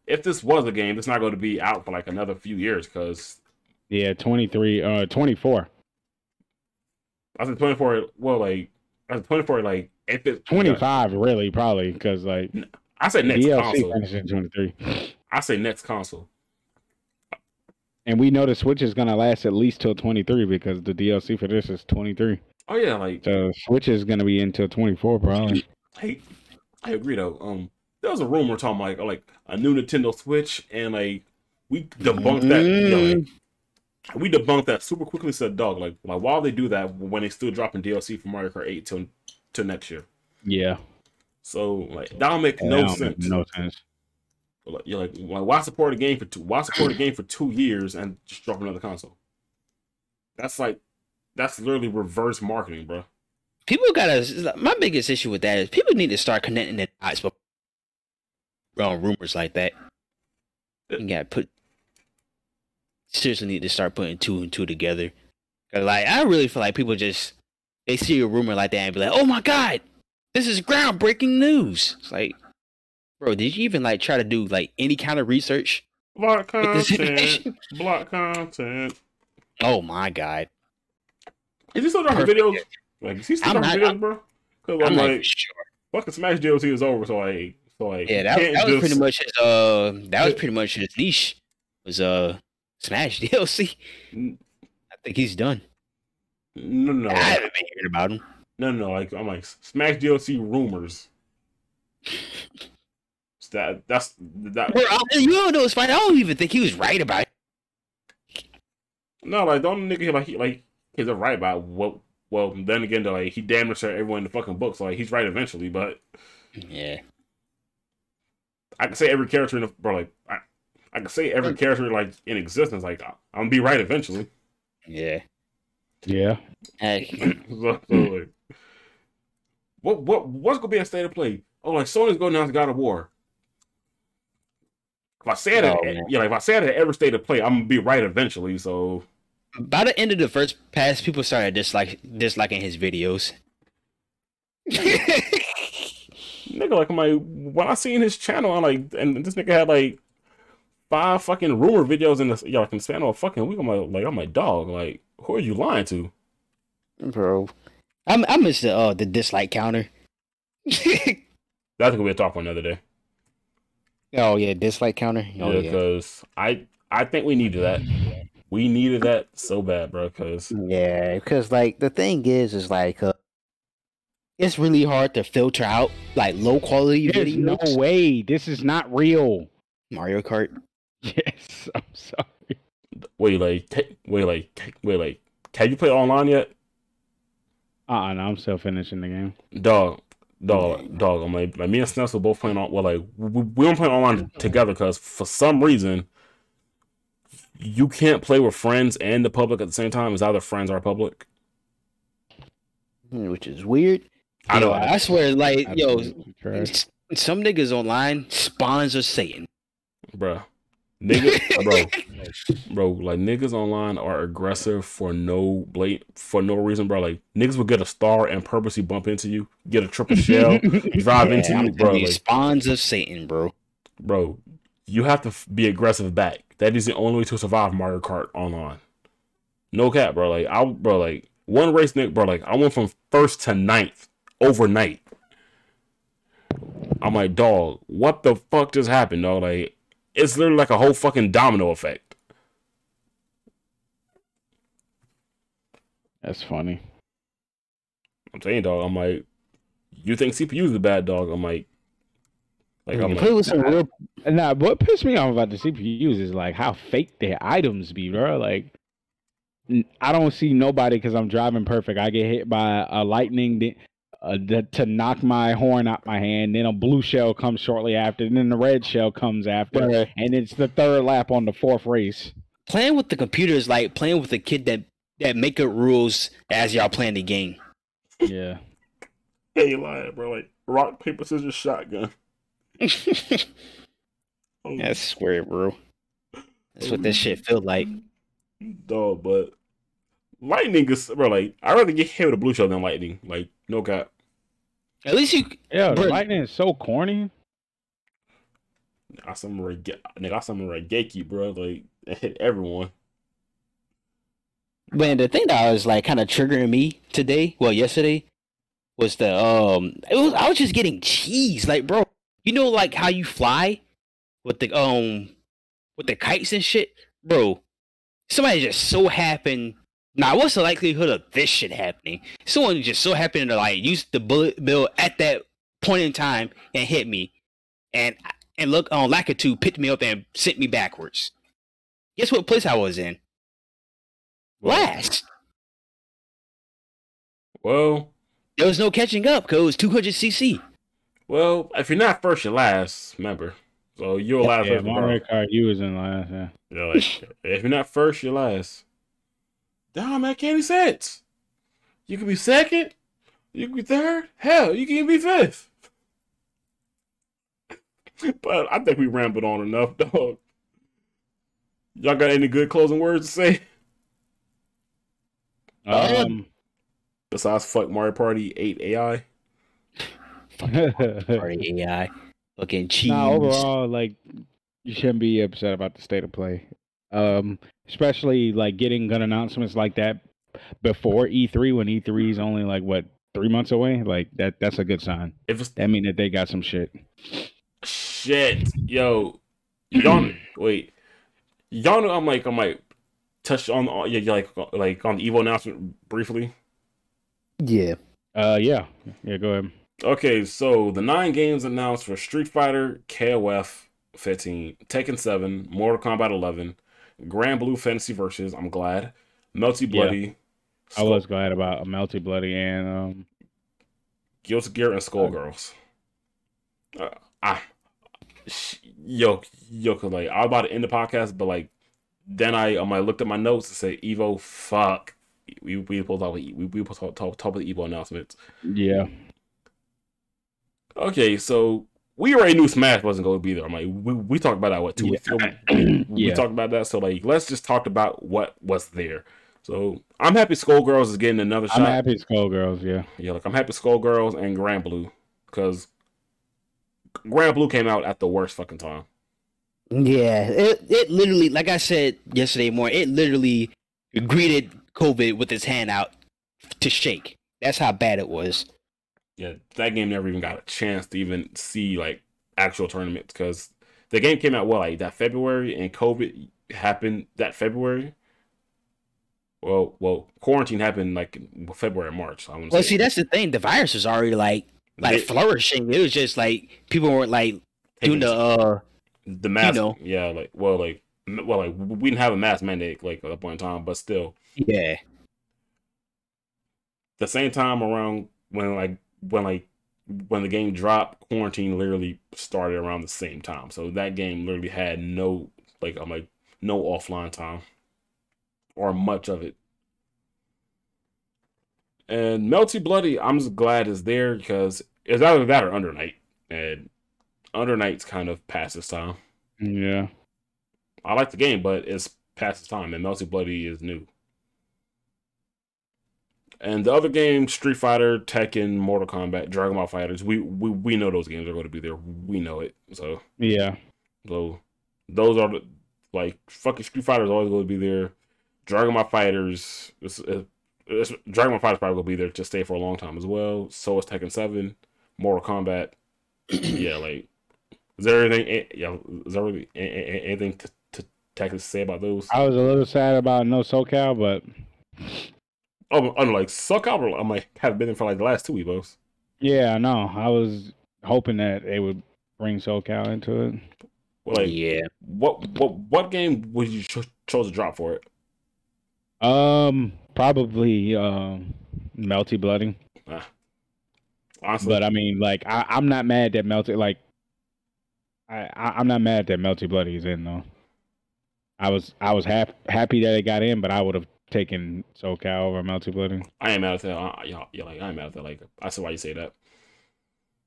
if this was a game, it's not going to be out for like another few years because
Yeah, 23, uh, 24.
I said twenty four. Well, like I said twenty four. Like if it's
25, really, probably, because like
I said next
DLC
console.
finishes in 23.
I say next console.
And we know the Switch is gonna last at least till 23 because the DLC for this is 23.
Oh yeah, like
So Switch is gonna be until 24 probably.
hey, I agree though. Um, there was a rumor talking like like a new Nintendo Switch, and like we debunked that. You know, like, we debunked that super quickly. Said dog, like like why would they do that when they still dropping DLC for Mario Kart 8 till till next year?
Yeah.
So like that don't make
That
no
don't make
sense.
No sense.
Like, You're like, why why support a game for two? Why support a game for two years and just drop another console? That's like, that's literally reverse marketing, bro.
People gotta. My biggest issue with that is people need to start connecting the dots before on rumors like that. You gotta put. Seriously, need to start putting two and two together. 'Cause, like, I really feel like people just they see a rumor like that and be like, "Oh my god, this is groundbreaking news." It's like, bro, did you even like try to do like any kind of research?
Block <laughs> content, <laughs> block content.
Oh my god,
Is he still dropping
Perfect.
videos? Like, is he still
I'm
dropping
not-
videos, bro? Because
I'm
I'm, like,
sure.
fucking Smash DLC is over, so like, so like,
Yeah, that,
can't
that was pretty much his uh that was pretty much his niche was uh Smash <laughs> DLC. I think he's done.
No, no,
I haven't been hearing about him.
no, no. Like, I'm like Smash DLC rumors. That that's that.
You don't know it's funny. I don't even think he was right about it.
No, like don't nigga like he like he's a right about what. Well, then again, though, like he damn near said everyone in the fucking book, so like he's right eventually. But
Yeah.
I can say every character in the bro, like I, I can say every character like in existence. Like I- I'm gonna be right eventually.
Yeah.
Yeah.
Hey, <laughs>
so, so, what what what's gonna be a state of play? Oh, like Sony's going down to God of War. If I said that,
Oh, man.
yeah, like if I said it at every state of play, I'm gonna be right eventually. So
by the end of the first pass, people started dislike disliking his videos. <laughs>
nigga, like I'm like when I seen his channel, I'm like, and this nigga had like five fucking rumor videos in the yeah, like in the span of a fucking week. I'm like, like I'm like, dog, like who are you lying to?
Bro. I I miss the uh the dislike counter.
That's gonna be a talk for another day.
oh yeah, dislike counter. Oh
yeah,
yeah.
because I I think we needed that. We needed that so bad, bro. Because
Yeah, because like the thing is, is like uh, it's really hard to filter out like low quality
There's no way. This is not real.
Mario Kart. <laughs>
Yes. I'm sorry.
wait, like, ta- wait, like, ta- wait, like, have you play online yet,
Uh-uh, no, I'm still finishing the game.
dog? Dog, dog. I'm like, like me and Sness were both playing on. Well, like we, we don't play online together because for some reason you can't play with friends and the public at the same time. It's either friends or public.
Hmm, which is weird.
I
Yo,
know.
I swear, like, yo,
Absolutely trash.
s- some niggas online spawns are Satan.
Bruh. Nigga, <laughs> bro, bro, like niggas online are aggressive for no blade for no reason, bro. Like niggas will get a star and purposely bump into you, get a triple shell, <laughs> drive into
I'm
you, bro.
you,
Like,
spawns of Satan, bro.
bro, you have to be aggressive back. That is the only way to survive Mario Kart online. No cap, bro. Like I, bro, like one race, Nick, bro. Like I went from first to ninth overnight. I'm like, dog, what the fuck just happened, dog? Like, it's literally like a whole fucking domino effect.
That's funny.
I'm saying, dog. I'm like, you think CPU's the bad dog? I'm like, like I'm
You
like,
with some real
Nah, what pissed me off about the CPUs is like how fake their items be, bro. Like, I don't see nobody because I'm driving perfect. I get hit by a lightning uh, th- to knock my horn out my hand. Then a blue shell comes shortly after. And then the red shell comes after.
Right.
And it's the third lap on the fourth race.
playing with the computer is like playing with a kid that that make up rules as y'all playing the game.
Yeah. <laughs>
hey, lying, bro. Like rock paper scissors shotgun. <laughs>
That's weird, bro. That's what this shit feel like.
Dog, but lightning is bro. Like I'd rather get hit with a blue shell than lightning. Like no cap.
At least you
Yeah,
Bro.
lightning is so corny.
I summon Rege- nigga, I summon Regeki, bro. Like it hit everyone.
Man, the thing that was like kind of triggering me today, well, yesterday, was the um. It was I was just getting cheese, like bro. You know, like how you fly with the um with the kites and shit, bro. Somebody just so happened. Now, what's the likelihood of this shit happening? Someone just so happened to like use the bullet bill at that point in time and hit me, and and look on Lakitu picked me up and sent me backwards. Guess what place I was in? Last.
Well,
There was no catching up because it was 200 cc.
well, if you're not first, you're last. Remember, so you're last.
Yeah,
first,
Mario Kart, you was in last. Yeah.
Yeah, like, if you're not first, you're last. Damn, man, can't any sense. You could be second. You could be third. Hell, you can even be fifth. <laughs> but I think we rambled on enough, <laughs> dog. Y'all got any good closing words to say?
Uh,
Um,
Besides, fuck Mario Party 8 AI. <laughs>
Party AI. Fucking cheese.
nah, overall, like you shouldn't be upset about the state of play. Um, especially like getting good announcements like that before E3 when E3 is only like what three months away. Like that, that's a good sign.
If it's
That mean that they got some shit.
shit, yo, y'all <clears throat> wait, y'all know I'm like I might touch on yeah, yeah, like like on the Evo announcement briefly.
Yeah.
Uh, yeah, yeah. Go ahead.
Okay, so the nine games announced for Street Fighter, KOF 15, Tekken 7, Mortal Kombat 11, Granblue Fantasy Versus. I'm glad. Melty
Yeah.
Bloody.
I was glad about Melty Bloody and um,
Guilty Gear and Skullgirls. Uh, I, sh- yo, yo, 'cause, like I was about to end the podcast, but like then I um I looked at my notes and said Evo, fuck. We we to talk, we we to talk, talk, talk about the Evo announcements.
yeah,
Okay, so we already knew Smash wasn't going to be there. I'm like, we, we talked about that what two
Yeah.
weeks ago. <clears throat> We
Yeah.
talked about that. So like, let's just talk about what was there. So I'm happy Skullgirls is getting another
I'm
shot.
happy Skullgirls. Yeah,
Yeah, like I'm happy Skullgirls and Granblue because Granblue came out at the worst fucking time.
Yeah. It, it literally, like I said yesterday morning, it literally greeted COVID with its hand out to shake. That's how bad it was.
Yeah, that game never even got a chance to even see like actual tournaments because the game came out well like that February and COVID happened that February. Well, well, quarantine happened like in February, March. I
Well,
say.
see, that's the thing. The virus was already like like flourishing. It was just like people weren't like doing the uh
the mask.
know.
Yeah, like well, like well, like we didn't have a mask mandate like at that point in time, but still,
yeah.
the same time around when like when like when the game dropped, quarantine literally started around the same time. So that game literally had no like I'm like no offline time or much of it. And Melty Bloody, I'm just glad is there because it's either that or Under Night, and Under Night's kind of past its time.
yeah.
I like the game, but it's past its time, and Melty Bloody is new. And the other game, Street Fighter, Tekken, Mortal Kombat, Dragon Ball FighterZ, we we, we know those games are going to be there. We know it. So
Yeah.
so those are the like fucking Street Fighter is always going to be there. Dragon Ball FighterZ, it's, it's, Dragon Ball FighterZ probably will be there to stay for a long time as well. So is Tekken Seven, Mortal Kombat. <clears throat> yeah, like is there anything? eh, Yeah, is there really a- a- anything to to technically say about those?
I was a little sad about no Soul Cal, but
Oh, I'm like suck out. I might have been in for like the last two Evos.
yeah, I know. I was hoping that they would bring Soul Cal into it.
Well, like
yeah.
what what what game would you cho- chose to drop for it?
Um, probably um, Melty Bloody.
Honestly,
But I mean, like, I, I'm not mad that Melty. Like, I, I I'm not mad that Melty Bloody is in though. I was I was happy happy that it got in, but I would have taken Soul Cal over Melty Bloody.
I ain't mad at that. Uh, yeah, yeah, like I ain't mad at that. Like I see why you say that.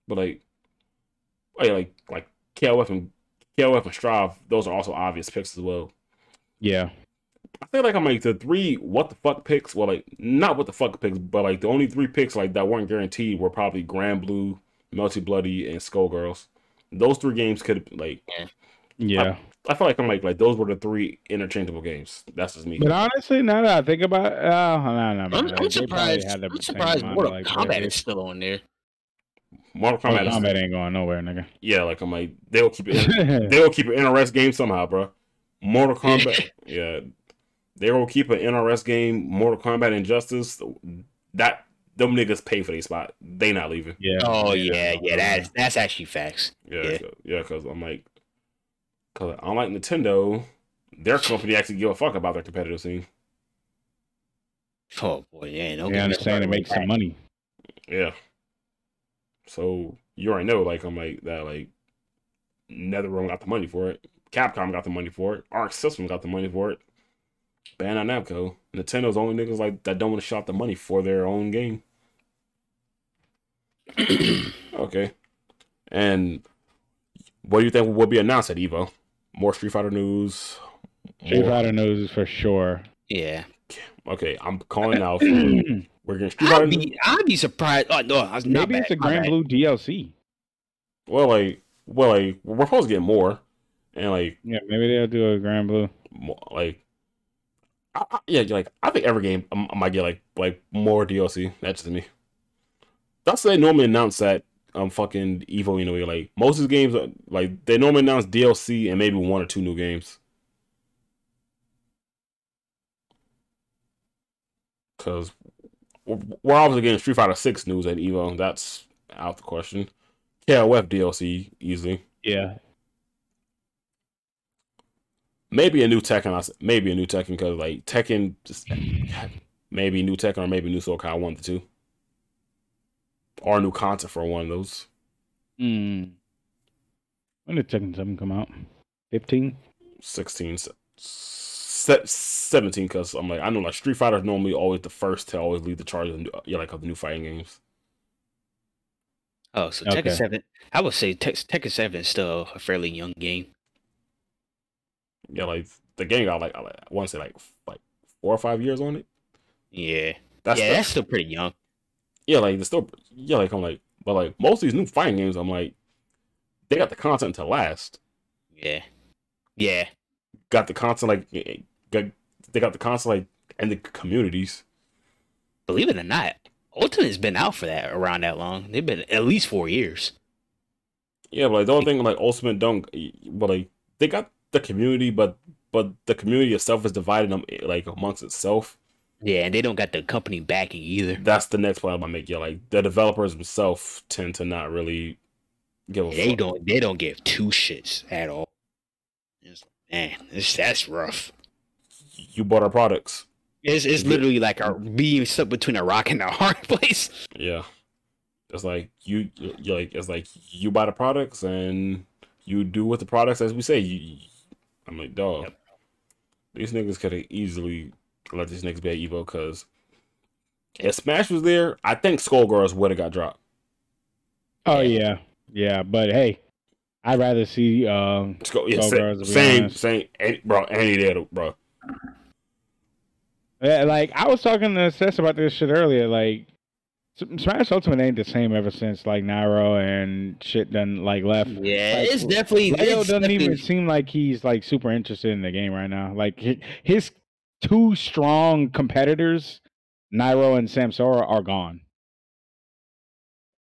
But like, oh yeah, like like KOF and KOF and Strive, those are also obvious picks as well.
Yeah,
I feel like I'm like the three what the fuck picks. Well, like not what the fuck picks, but like the only three picks like that weren't guaranteed were probably Granblue, Melty Bloody, and Skullgirls. Those three games could like
Yeah.
Yeah.
I feel like I'm like like those were the three interchangeable games. That's just me.
But honestly, now that I think about it, uh, no, no,
I'm, I'm
they
surprised.
had
I'm surprised Mortal
like,
Kombat
players.
is still on there.
Mortal
Mortal
Kombat, is,
Kombat ain't going nowhere, nigga.
yeah, like I'm like they'll keep it. <laughs> they'll keep an NRS game somehow, bro. Mortal <laughs> Kombat, yeah, they will keep an NRS game. Mortal Kombat Injustice, that them niggas pay for their spot. They not leaving.
yeah.
Oh yeah, yeah. That's that's actually facts.
Yeah,
Yeah.
yeah, yeah. Because I'm like, because unlike Nintendo, their company <laughs> actually give a fuck about their competitive scene.
Oh boy, yeah. Don't
They understand
started
to make some money.
Yeah. So you already know, like I'm like that, like NetherRealm got the money for it. Capcom got the money for it. Arc System got the money for it. Bandai Namco. Nintendo's only niggas like that don't want to shop the money for their own game. <clears throat> okay. And what do you think will be announced at Evo? More Street Fighter news.
Street
more-
Fighter knows for sure.
Yeah,
Okay, I'm calling out. <clears throat> We're getting Street Fighter.
I'd
news.
be I'd be surprised. Oh no, I was not
Maybe
bad,
it's a
my
Grand. Blue DLC.
Well, like, well, like we're supposed to get more, and like
Yeah, maybe they'll do a Granblue.
more, like I, I, yeah like i think every game I, I might get like like more dlc that's just me that's they normally announce that um fucking evo know like most of the games are, like they normally announce dlc and maybe one or two new games because we're obviously getting street fighter 6 news at evo that's out the question kof dlc easily
Yeah.
maybe a new Tekken. Maybe a new Tekken because like Tekken, just maybe new Tekken or maybe new Soul Calibur one to two, or new content for one of those.
Mm. When did Tekken 7 come out? 15?
16, se- se- 17 because I'm like I know like Street Fighter is normally always the first to always lead the charge of the new, yeah like of the new fighting games.
Oh, so
Okay.
Tekken Seven. I would say Tek- Tekken Seven is still a fairly young game.
Yeah, like the game got like I like- I want to say like like four or five years on it.
Yeah,
That's
yeah,
the-
that's still pretty young.
Yeah, like it's still yeah, like I'm like, but like most of these new fighting games, I'm like, they got the content to last.
Yeah, yeah,
got the content like eh, got they got the content like and the communities.
believe it or not, Ultimate's been out for that around that long. They've been at least four years.
Yeah, but like the only thing like Ultimate don't but like they got the community, but but the community itself is divided them eh, like amongst itself.
Yeah, and they don't got the company backing either.
That's the next point I'm gonna make. Yeah, like the developers themselves tend to not really give a
They
fuck.
don't. They don't give two shits at all. It's, man, it's, that's rough.
You bought our products.
It's it's
Yeah.
literally like a being stuck between a rock and a hard <laughs> place.
Yeah, it's like you you like it's like you buy the products and you do with the products as we say. You, I'm like, dog.
Yep.
These niggas could have easily let these niggas be at Evo because if Smash was there, I think Skullgirls would have got dropped.
Oh,
Yeah.
yeah. Yeah. But hey, I'd rather see. Um,
Skull, yeah,
Skullgirls,
same, same,
honest.
same, any, bro, any day, bro.
Yeah, like I was talking to Seth about this shit earlier. Like Smash Ultimate ain't the same ever since like Nairo and shit done like left.
Yeah,
Like,
it's definitely.
Leo
it's
doesn't
definitely-
even seem like he's like super interested in the game right now. Like his two strong competitors, Nairo and Samsora, are gone.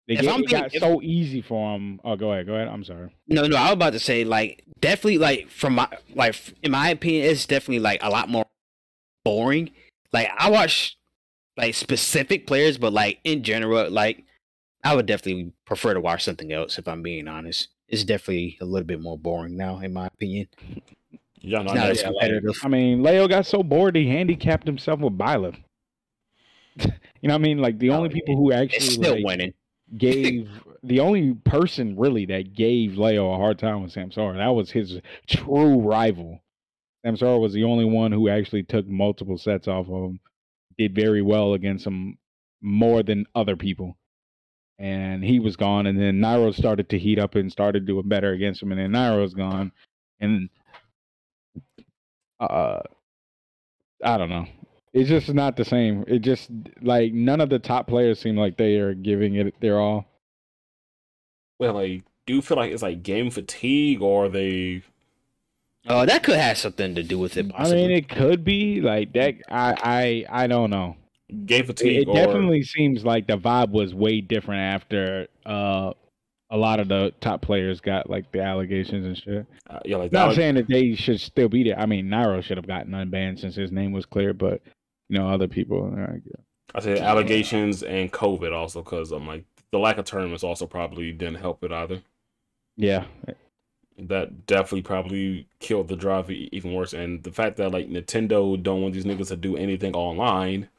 They get, it
being-
got
if-
so easy for him. Oh, go ahead, go ahead. I'm sorry.
No, no, I was about to say like definitely like from my like in my opinion, it's definitely like a lot more boring. Like I watch like specific players, but like in general, like I would definitely prefer to watch something else if I'm being honest. It's definitely a little bit more boring now, in my opinion.
Yeah, no,
not
I
as
know.
competitive.
I mean, Leo got so bored he handicapped himself with Byleth. <laughs> you know what I mean? Like the
Oh,
only people who actually
still
like,
winning.
gave <laughs> the only person really that gave Leo a hard time was Samsora. That was his true rival. Samsora was the only one who actually took multiple sets off of him. Did very well against him more than other people. And he was gone. And then Nairo started to heat up and started doing better against him. And then Nairo's gone. And uh I don't know. It's just not the same. It just like none of the top players seem like they are giving it their all.
Well, like, do you feel like it's like game fatigue or they
Oh, that could have something to do with it.
I mean, it could be like that. I I I don't know.
Game
It,
fatigue
it
or
definitely seems like the vibe was way different after uh a lot of the top players got like the allegations and shit.
uh, yeah, like
Not saying that they should still be there. I mean, Nairo should have gotten unbanned since his name was clear, but you know, other people. uh,
I said allegations and COVID also because I'm like the lack of tournaments also probably didn't help it either.
Yeah,
That definitely probably killed the drive even worse. And the fact that like Nintendo don't want these niggas to do anything online.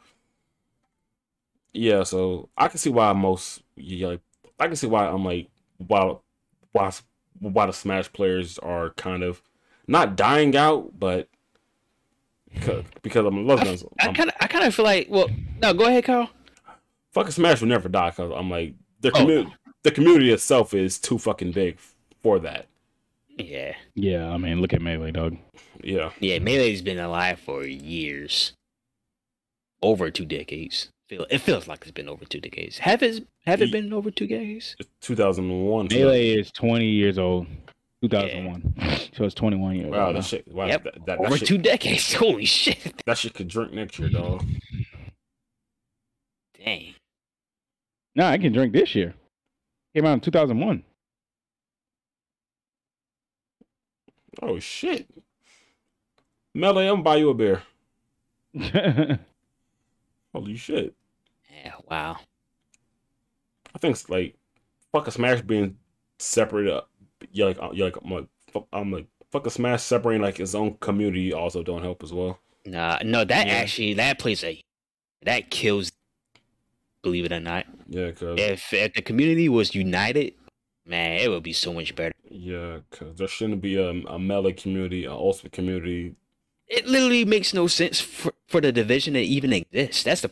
Yeah, so I can see why most yeah, like, I can see why I'm like why why why the Smash players are kind of not dying out, but because, because I'm loving
I kind of, I kind of feel like. Well, no, go ahead, Carl.
fucking Smash will never die because I'm like the
Oh.
community the community itself is too fucking big for that.
Yeah,
yeah. I mean, look at melee, dog.
Yeah.
yeah. Melee's been alive for years, over two decades. Feel it feels like it's been over two decades. Have it? Have it been over two decades?
2001. so-
Melee is twenty years old. 2001. <laughs> So it's 21 years
Wow,
old.
that shit. Wow,
Yep,
that, that, that
over
shit,
two decades. <laughs> Holy shit!
that shit could drink next year, dog.
Dang.
No, I can drink this year. Came out in 2001.
Oh shit. Melee, I'm gonna buy you a beer. <laughs> Holy shit.
Yeah. Wow.
I think it's like fuck a Smash being separate up. Yeah, like uh, yeah, like I'm like fuck, I'm like fuck a Smash separating like its own community also don't help as well.
Nah, no, that
Yeah.
actually that plays a that kills. Believe it or not,
Yeah, cause
if if the community was united, man, it would be so much better.
yeah, cause there shouldn't be a, a melee community, an ultimate community.
It literally makes no sense for, for the division to even exist. That's the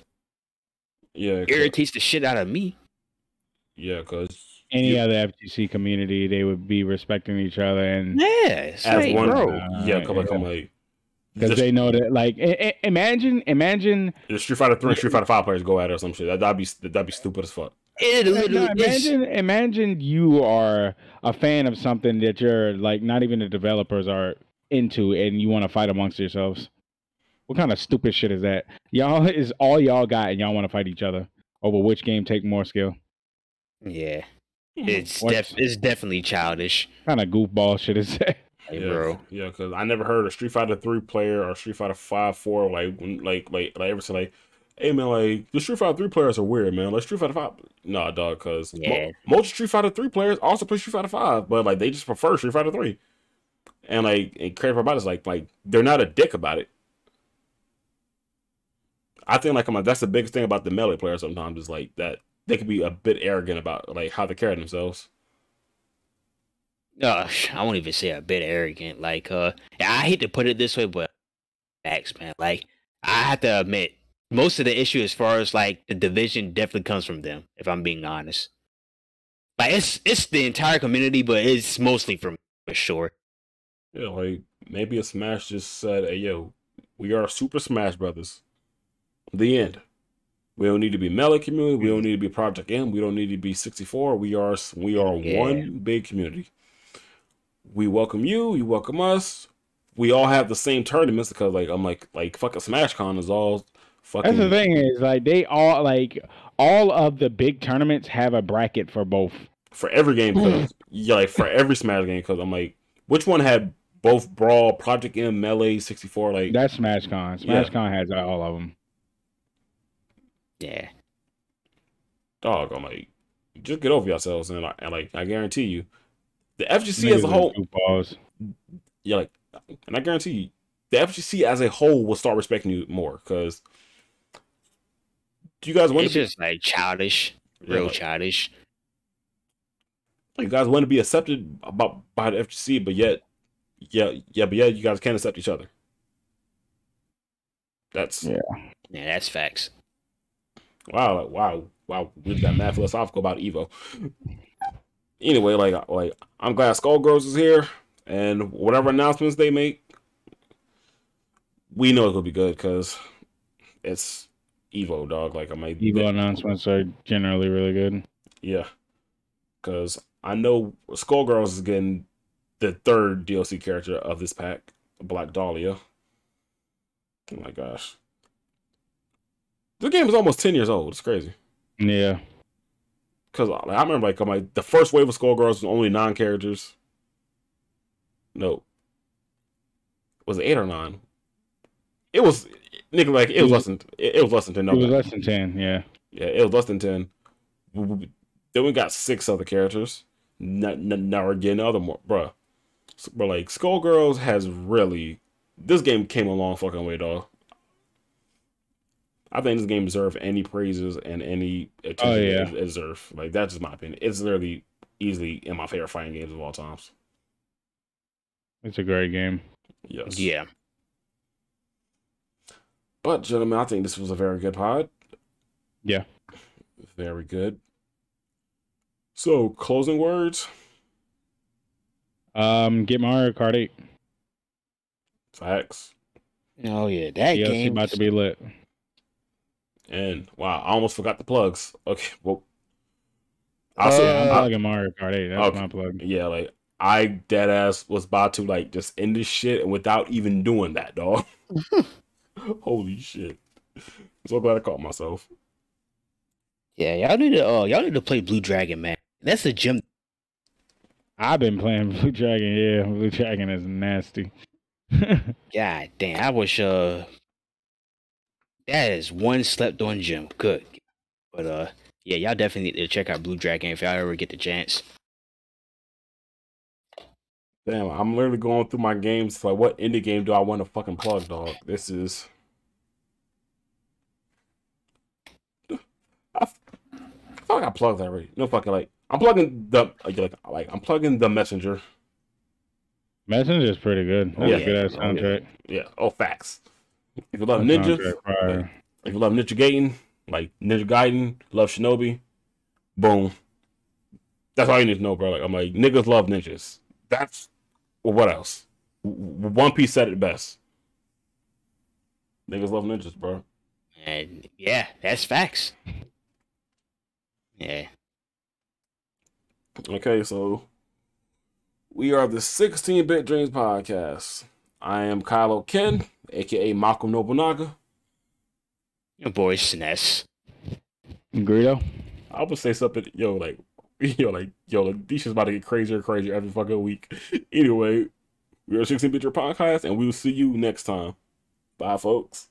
yeah
irritates the shit out of me.
yeah, cause
Any
you-
other FGC community, they would be respecting each other and
Yeah, it's
as
like,
one,
bro.
yeah,
Uh,
cause like I'm
yeah.
like.
because they know that, like, i- i- imagine, imagine,
The Street Fighter Three, Street Fighter Five players go at it or some shit. That, that'd be that'd be stupid as fuck.
It
no,
literally is.
imagine, imagine you are a fan of something that you're like, not even the developers are into, and you want to fight amongst yourselves. What kind of stupid shit is that? Y'all <laughs> is all y'all got, and y'all want to fight each other over which game take more skill.
Yeah, it's def it's definitely childish,
kind of goofball shit is that?
like,
yeah,
bro.
Yeah, because I never heard a Street Fighter Three player or Street Fighter Five, Four like like like like ever say like, hey man, like the Street Fighter Three players are weird, man. Like Street Fighter Five, nah, dog, because
Yeah.
most Street Fighter Three players also play Street Fighter Five, but like they just prefer Street Fighter Three. And like, and about is like like they're not a dick about it. I think like like that's the biggest thing about the melee players sometimes is like that they can be a bit arrogant about like how they carry themselves.
Uh, I won't even say a bit arrogant. Like, uh, I hate to put it this way, but facts, man. Like, I have to admit, most of the issue as far as like the division definitely comes from them. If I'm being honest, like it's it's the entire community, but it's mostly from for sure.
Yeah, like maybe a Smash just said, "Hey, yo, we are Super Smash Brothers." The end. We don't need to be Melee community. We don't need to be Project M. We don't need to be 64. We are we are
Yeah.
one big community. We welcome you. You welcome us. We all have the same tournaments because, like, I'm like, like fucking Smash Con is all fucking.
That's the thing is like they all like all of the big tournaments have a bracket for both.
for every game because <laughs> yeah, like for every Smash game because I'm like, which one had both Brawl, Project M, Melee, 64? Like,
That's SmashCon.
Yeah.
SmashCon has uh, all of them.
Yeah,
dog, I'm like, just get over yourselves, and, I, and like, I guarantee you, the FGC as a whole,
Goofballs.
yeah, like, and I guarantee you, the FGC as a whole will start respecting you more because do you guys want
it's
to be,
just like childish,
Yeah,
real
like-
childish.
you guys want to be accepted about by the FGC, but yet, yeah, yeah, but yeah, you guys can't accept each other. That's
Yeah.
Yeah, that's facts.
Wow, like, wow, wow, we got mad philosophical about Evo. Anyway, like, like I'm glad Skullgirls is here, and whatever announcements they make, we know it's gonna be good because it's Evo, dog. Like, I might,
Evo announcements are generally really good.
yeah, because I know Skullgirls is getting the third DLC character of this pack, Black Dahlia. Oh my gosh. The game is almost 10 years old. It's crazy.
Yeah.
Cause uh, I remember like, I'm like the first wave of Skullgirls was only nine characters. No. Was it eight or nine? It was nigga like it was less than it, was less than ten.
It was less than ten. Yeah.
yeah, it was less than ten. Then we got six other characters. Now, now we're getting other more, bruh. So, But like Skullgirls has really this game came a long fucking way, dog. I think this game deserves any praises and any attention
Oh, yeah.
it deserves. Like that's just my opinion. It's literally easily in my favorite fighting games of all times.
It's a great game.
Yes.
Yeah.
But gentlemen, I think this was a very good pod.
Yeah.
Very good. So closing words.
Um, get Mario Kart 8.
Facts.
Oh yeah, that
DLC
game.
about to be lit.
And wow, I almost forgot the plugs. Okay, well,
Uh,
I'll say,
I'm
I-
plugging Mario Kart 8. That's
Okay.
my plug.
yeah, like I dead ass was about to like just end this shit and without even doing that, dog. <laughs> Holy shit! I'm so glad I caught myself.
Yeah, y'all need to. Uh, y'all need to play Blue Dragon, man. That's a gym.
I've been playing <laughs> Blue Dragon. Yeah, Blue Dragon is nasty. <laughs>
God damn, I wish. Uh, that is one slept on gym. Good, but uh, yeah, y'all definitely need to check out Blue Dragon if y'all ever get the chance.
Damn, I'm literally going through my games. Like, what indie game do I want to fucking plug, dog? This is. <sighs> I, f- I feel like I plugged that already. No fucking like. I'm plugging the like, like, like I'm plugging the messenger.
Messenger is pretty good. That's
Yeah.
a good ass
Oh, yeah. Yeah. Oh, facts. If you love
That
ninja,
soundtrack fire.
if you love Ninja Gaiden, like Ninja Gaiden, love Shinobi, boom. That's all you need to know, bro. Like I'm like niggas love ninjas. That's well, what else? One Piece said it best. Niggas love ninjas, bro.
And yeah, that's facts. Yeah.
Okay, so we are the 16-bit Dreams podcast. I am Kylioken, aka Malcolm Nobunaga.
Your boy Sness.
Greedo.
I would say something, yo, like, <laughs> yo, like, yo, like, these shit's about to get crazier and crazier every fucking week. <laughs> Anyway, we are 16 Bit Your Podcast, and we will see you next time. Bye, folks.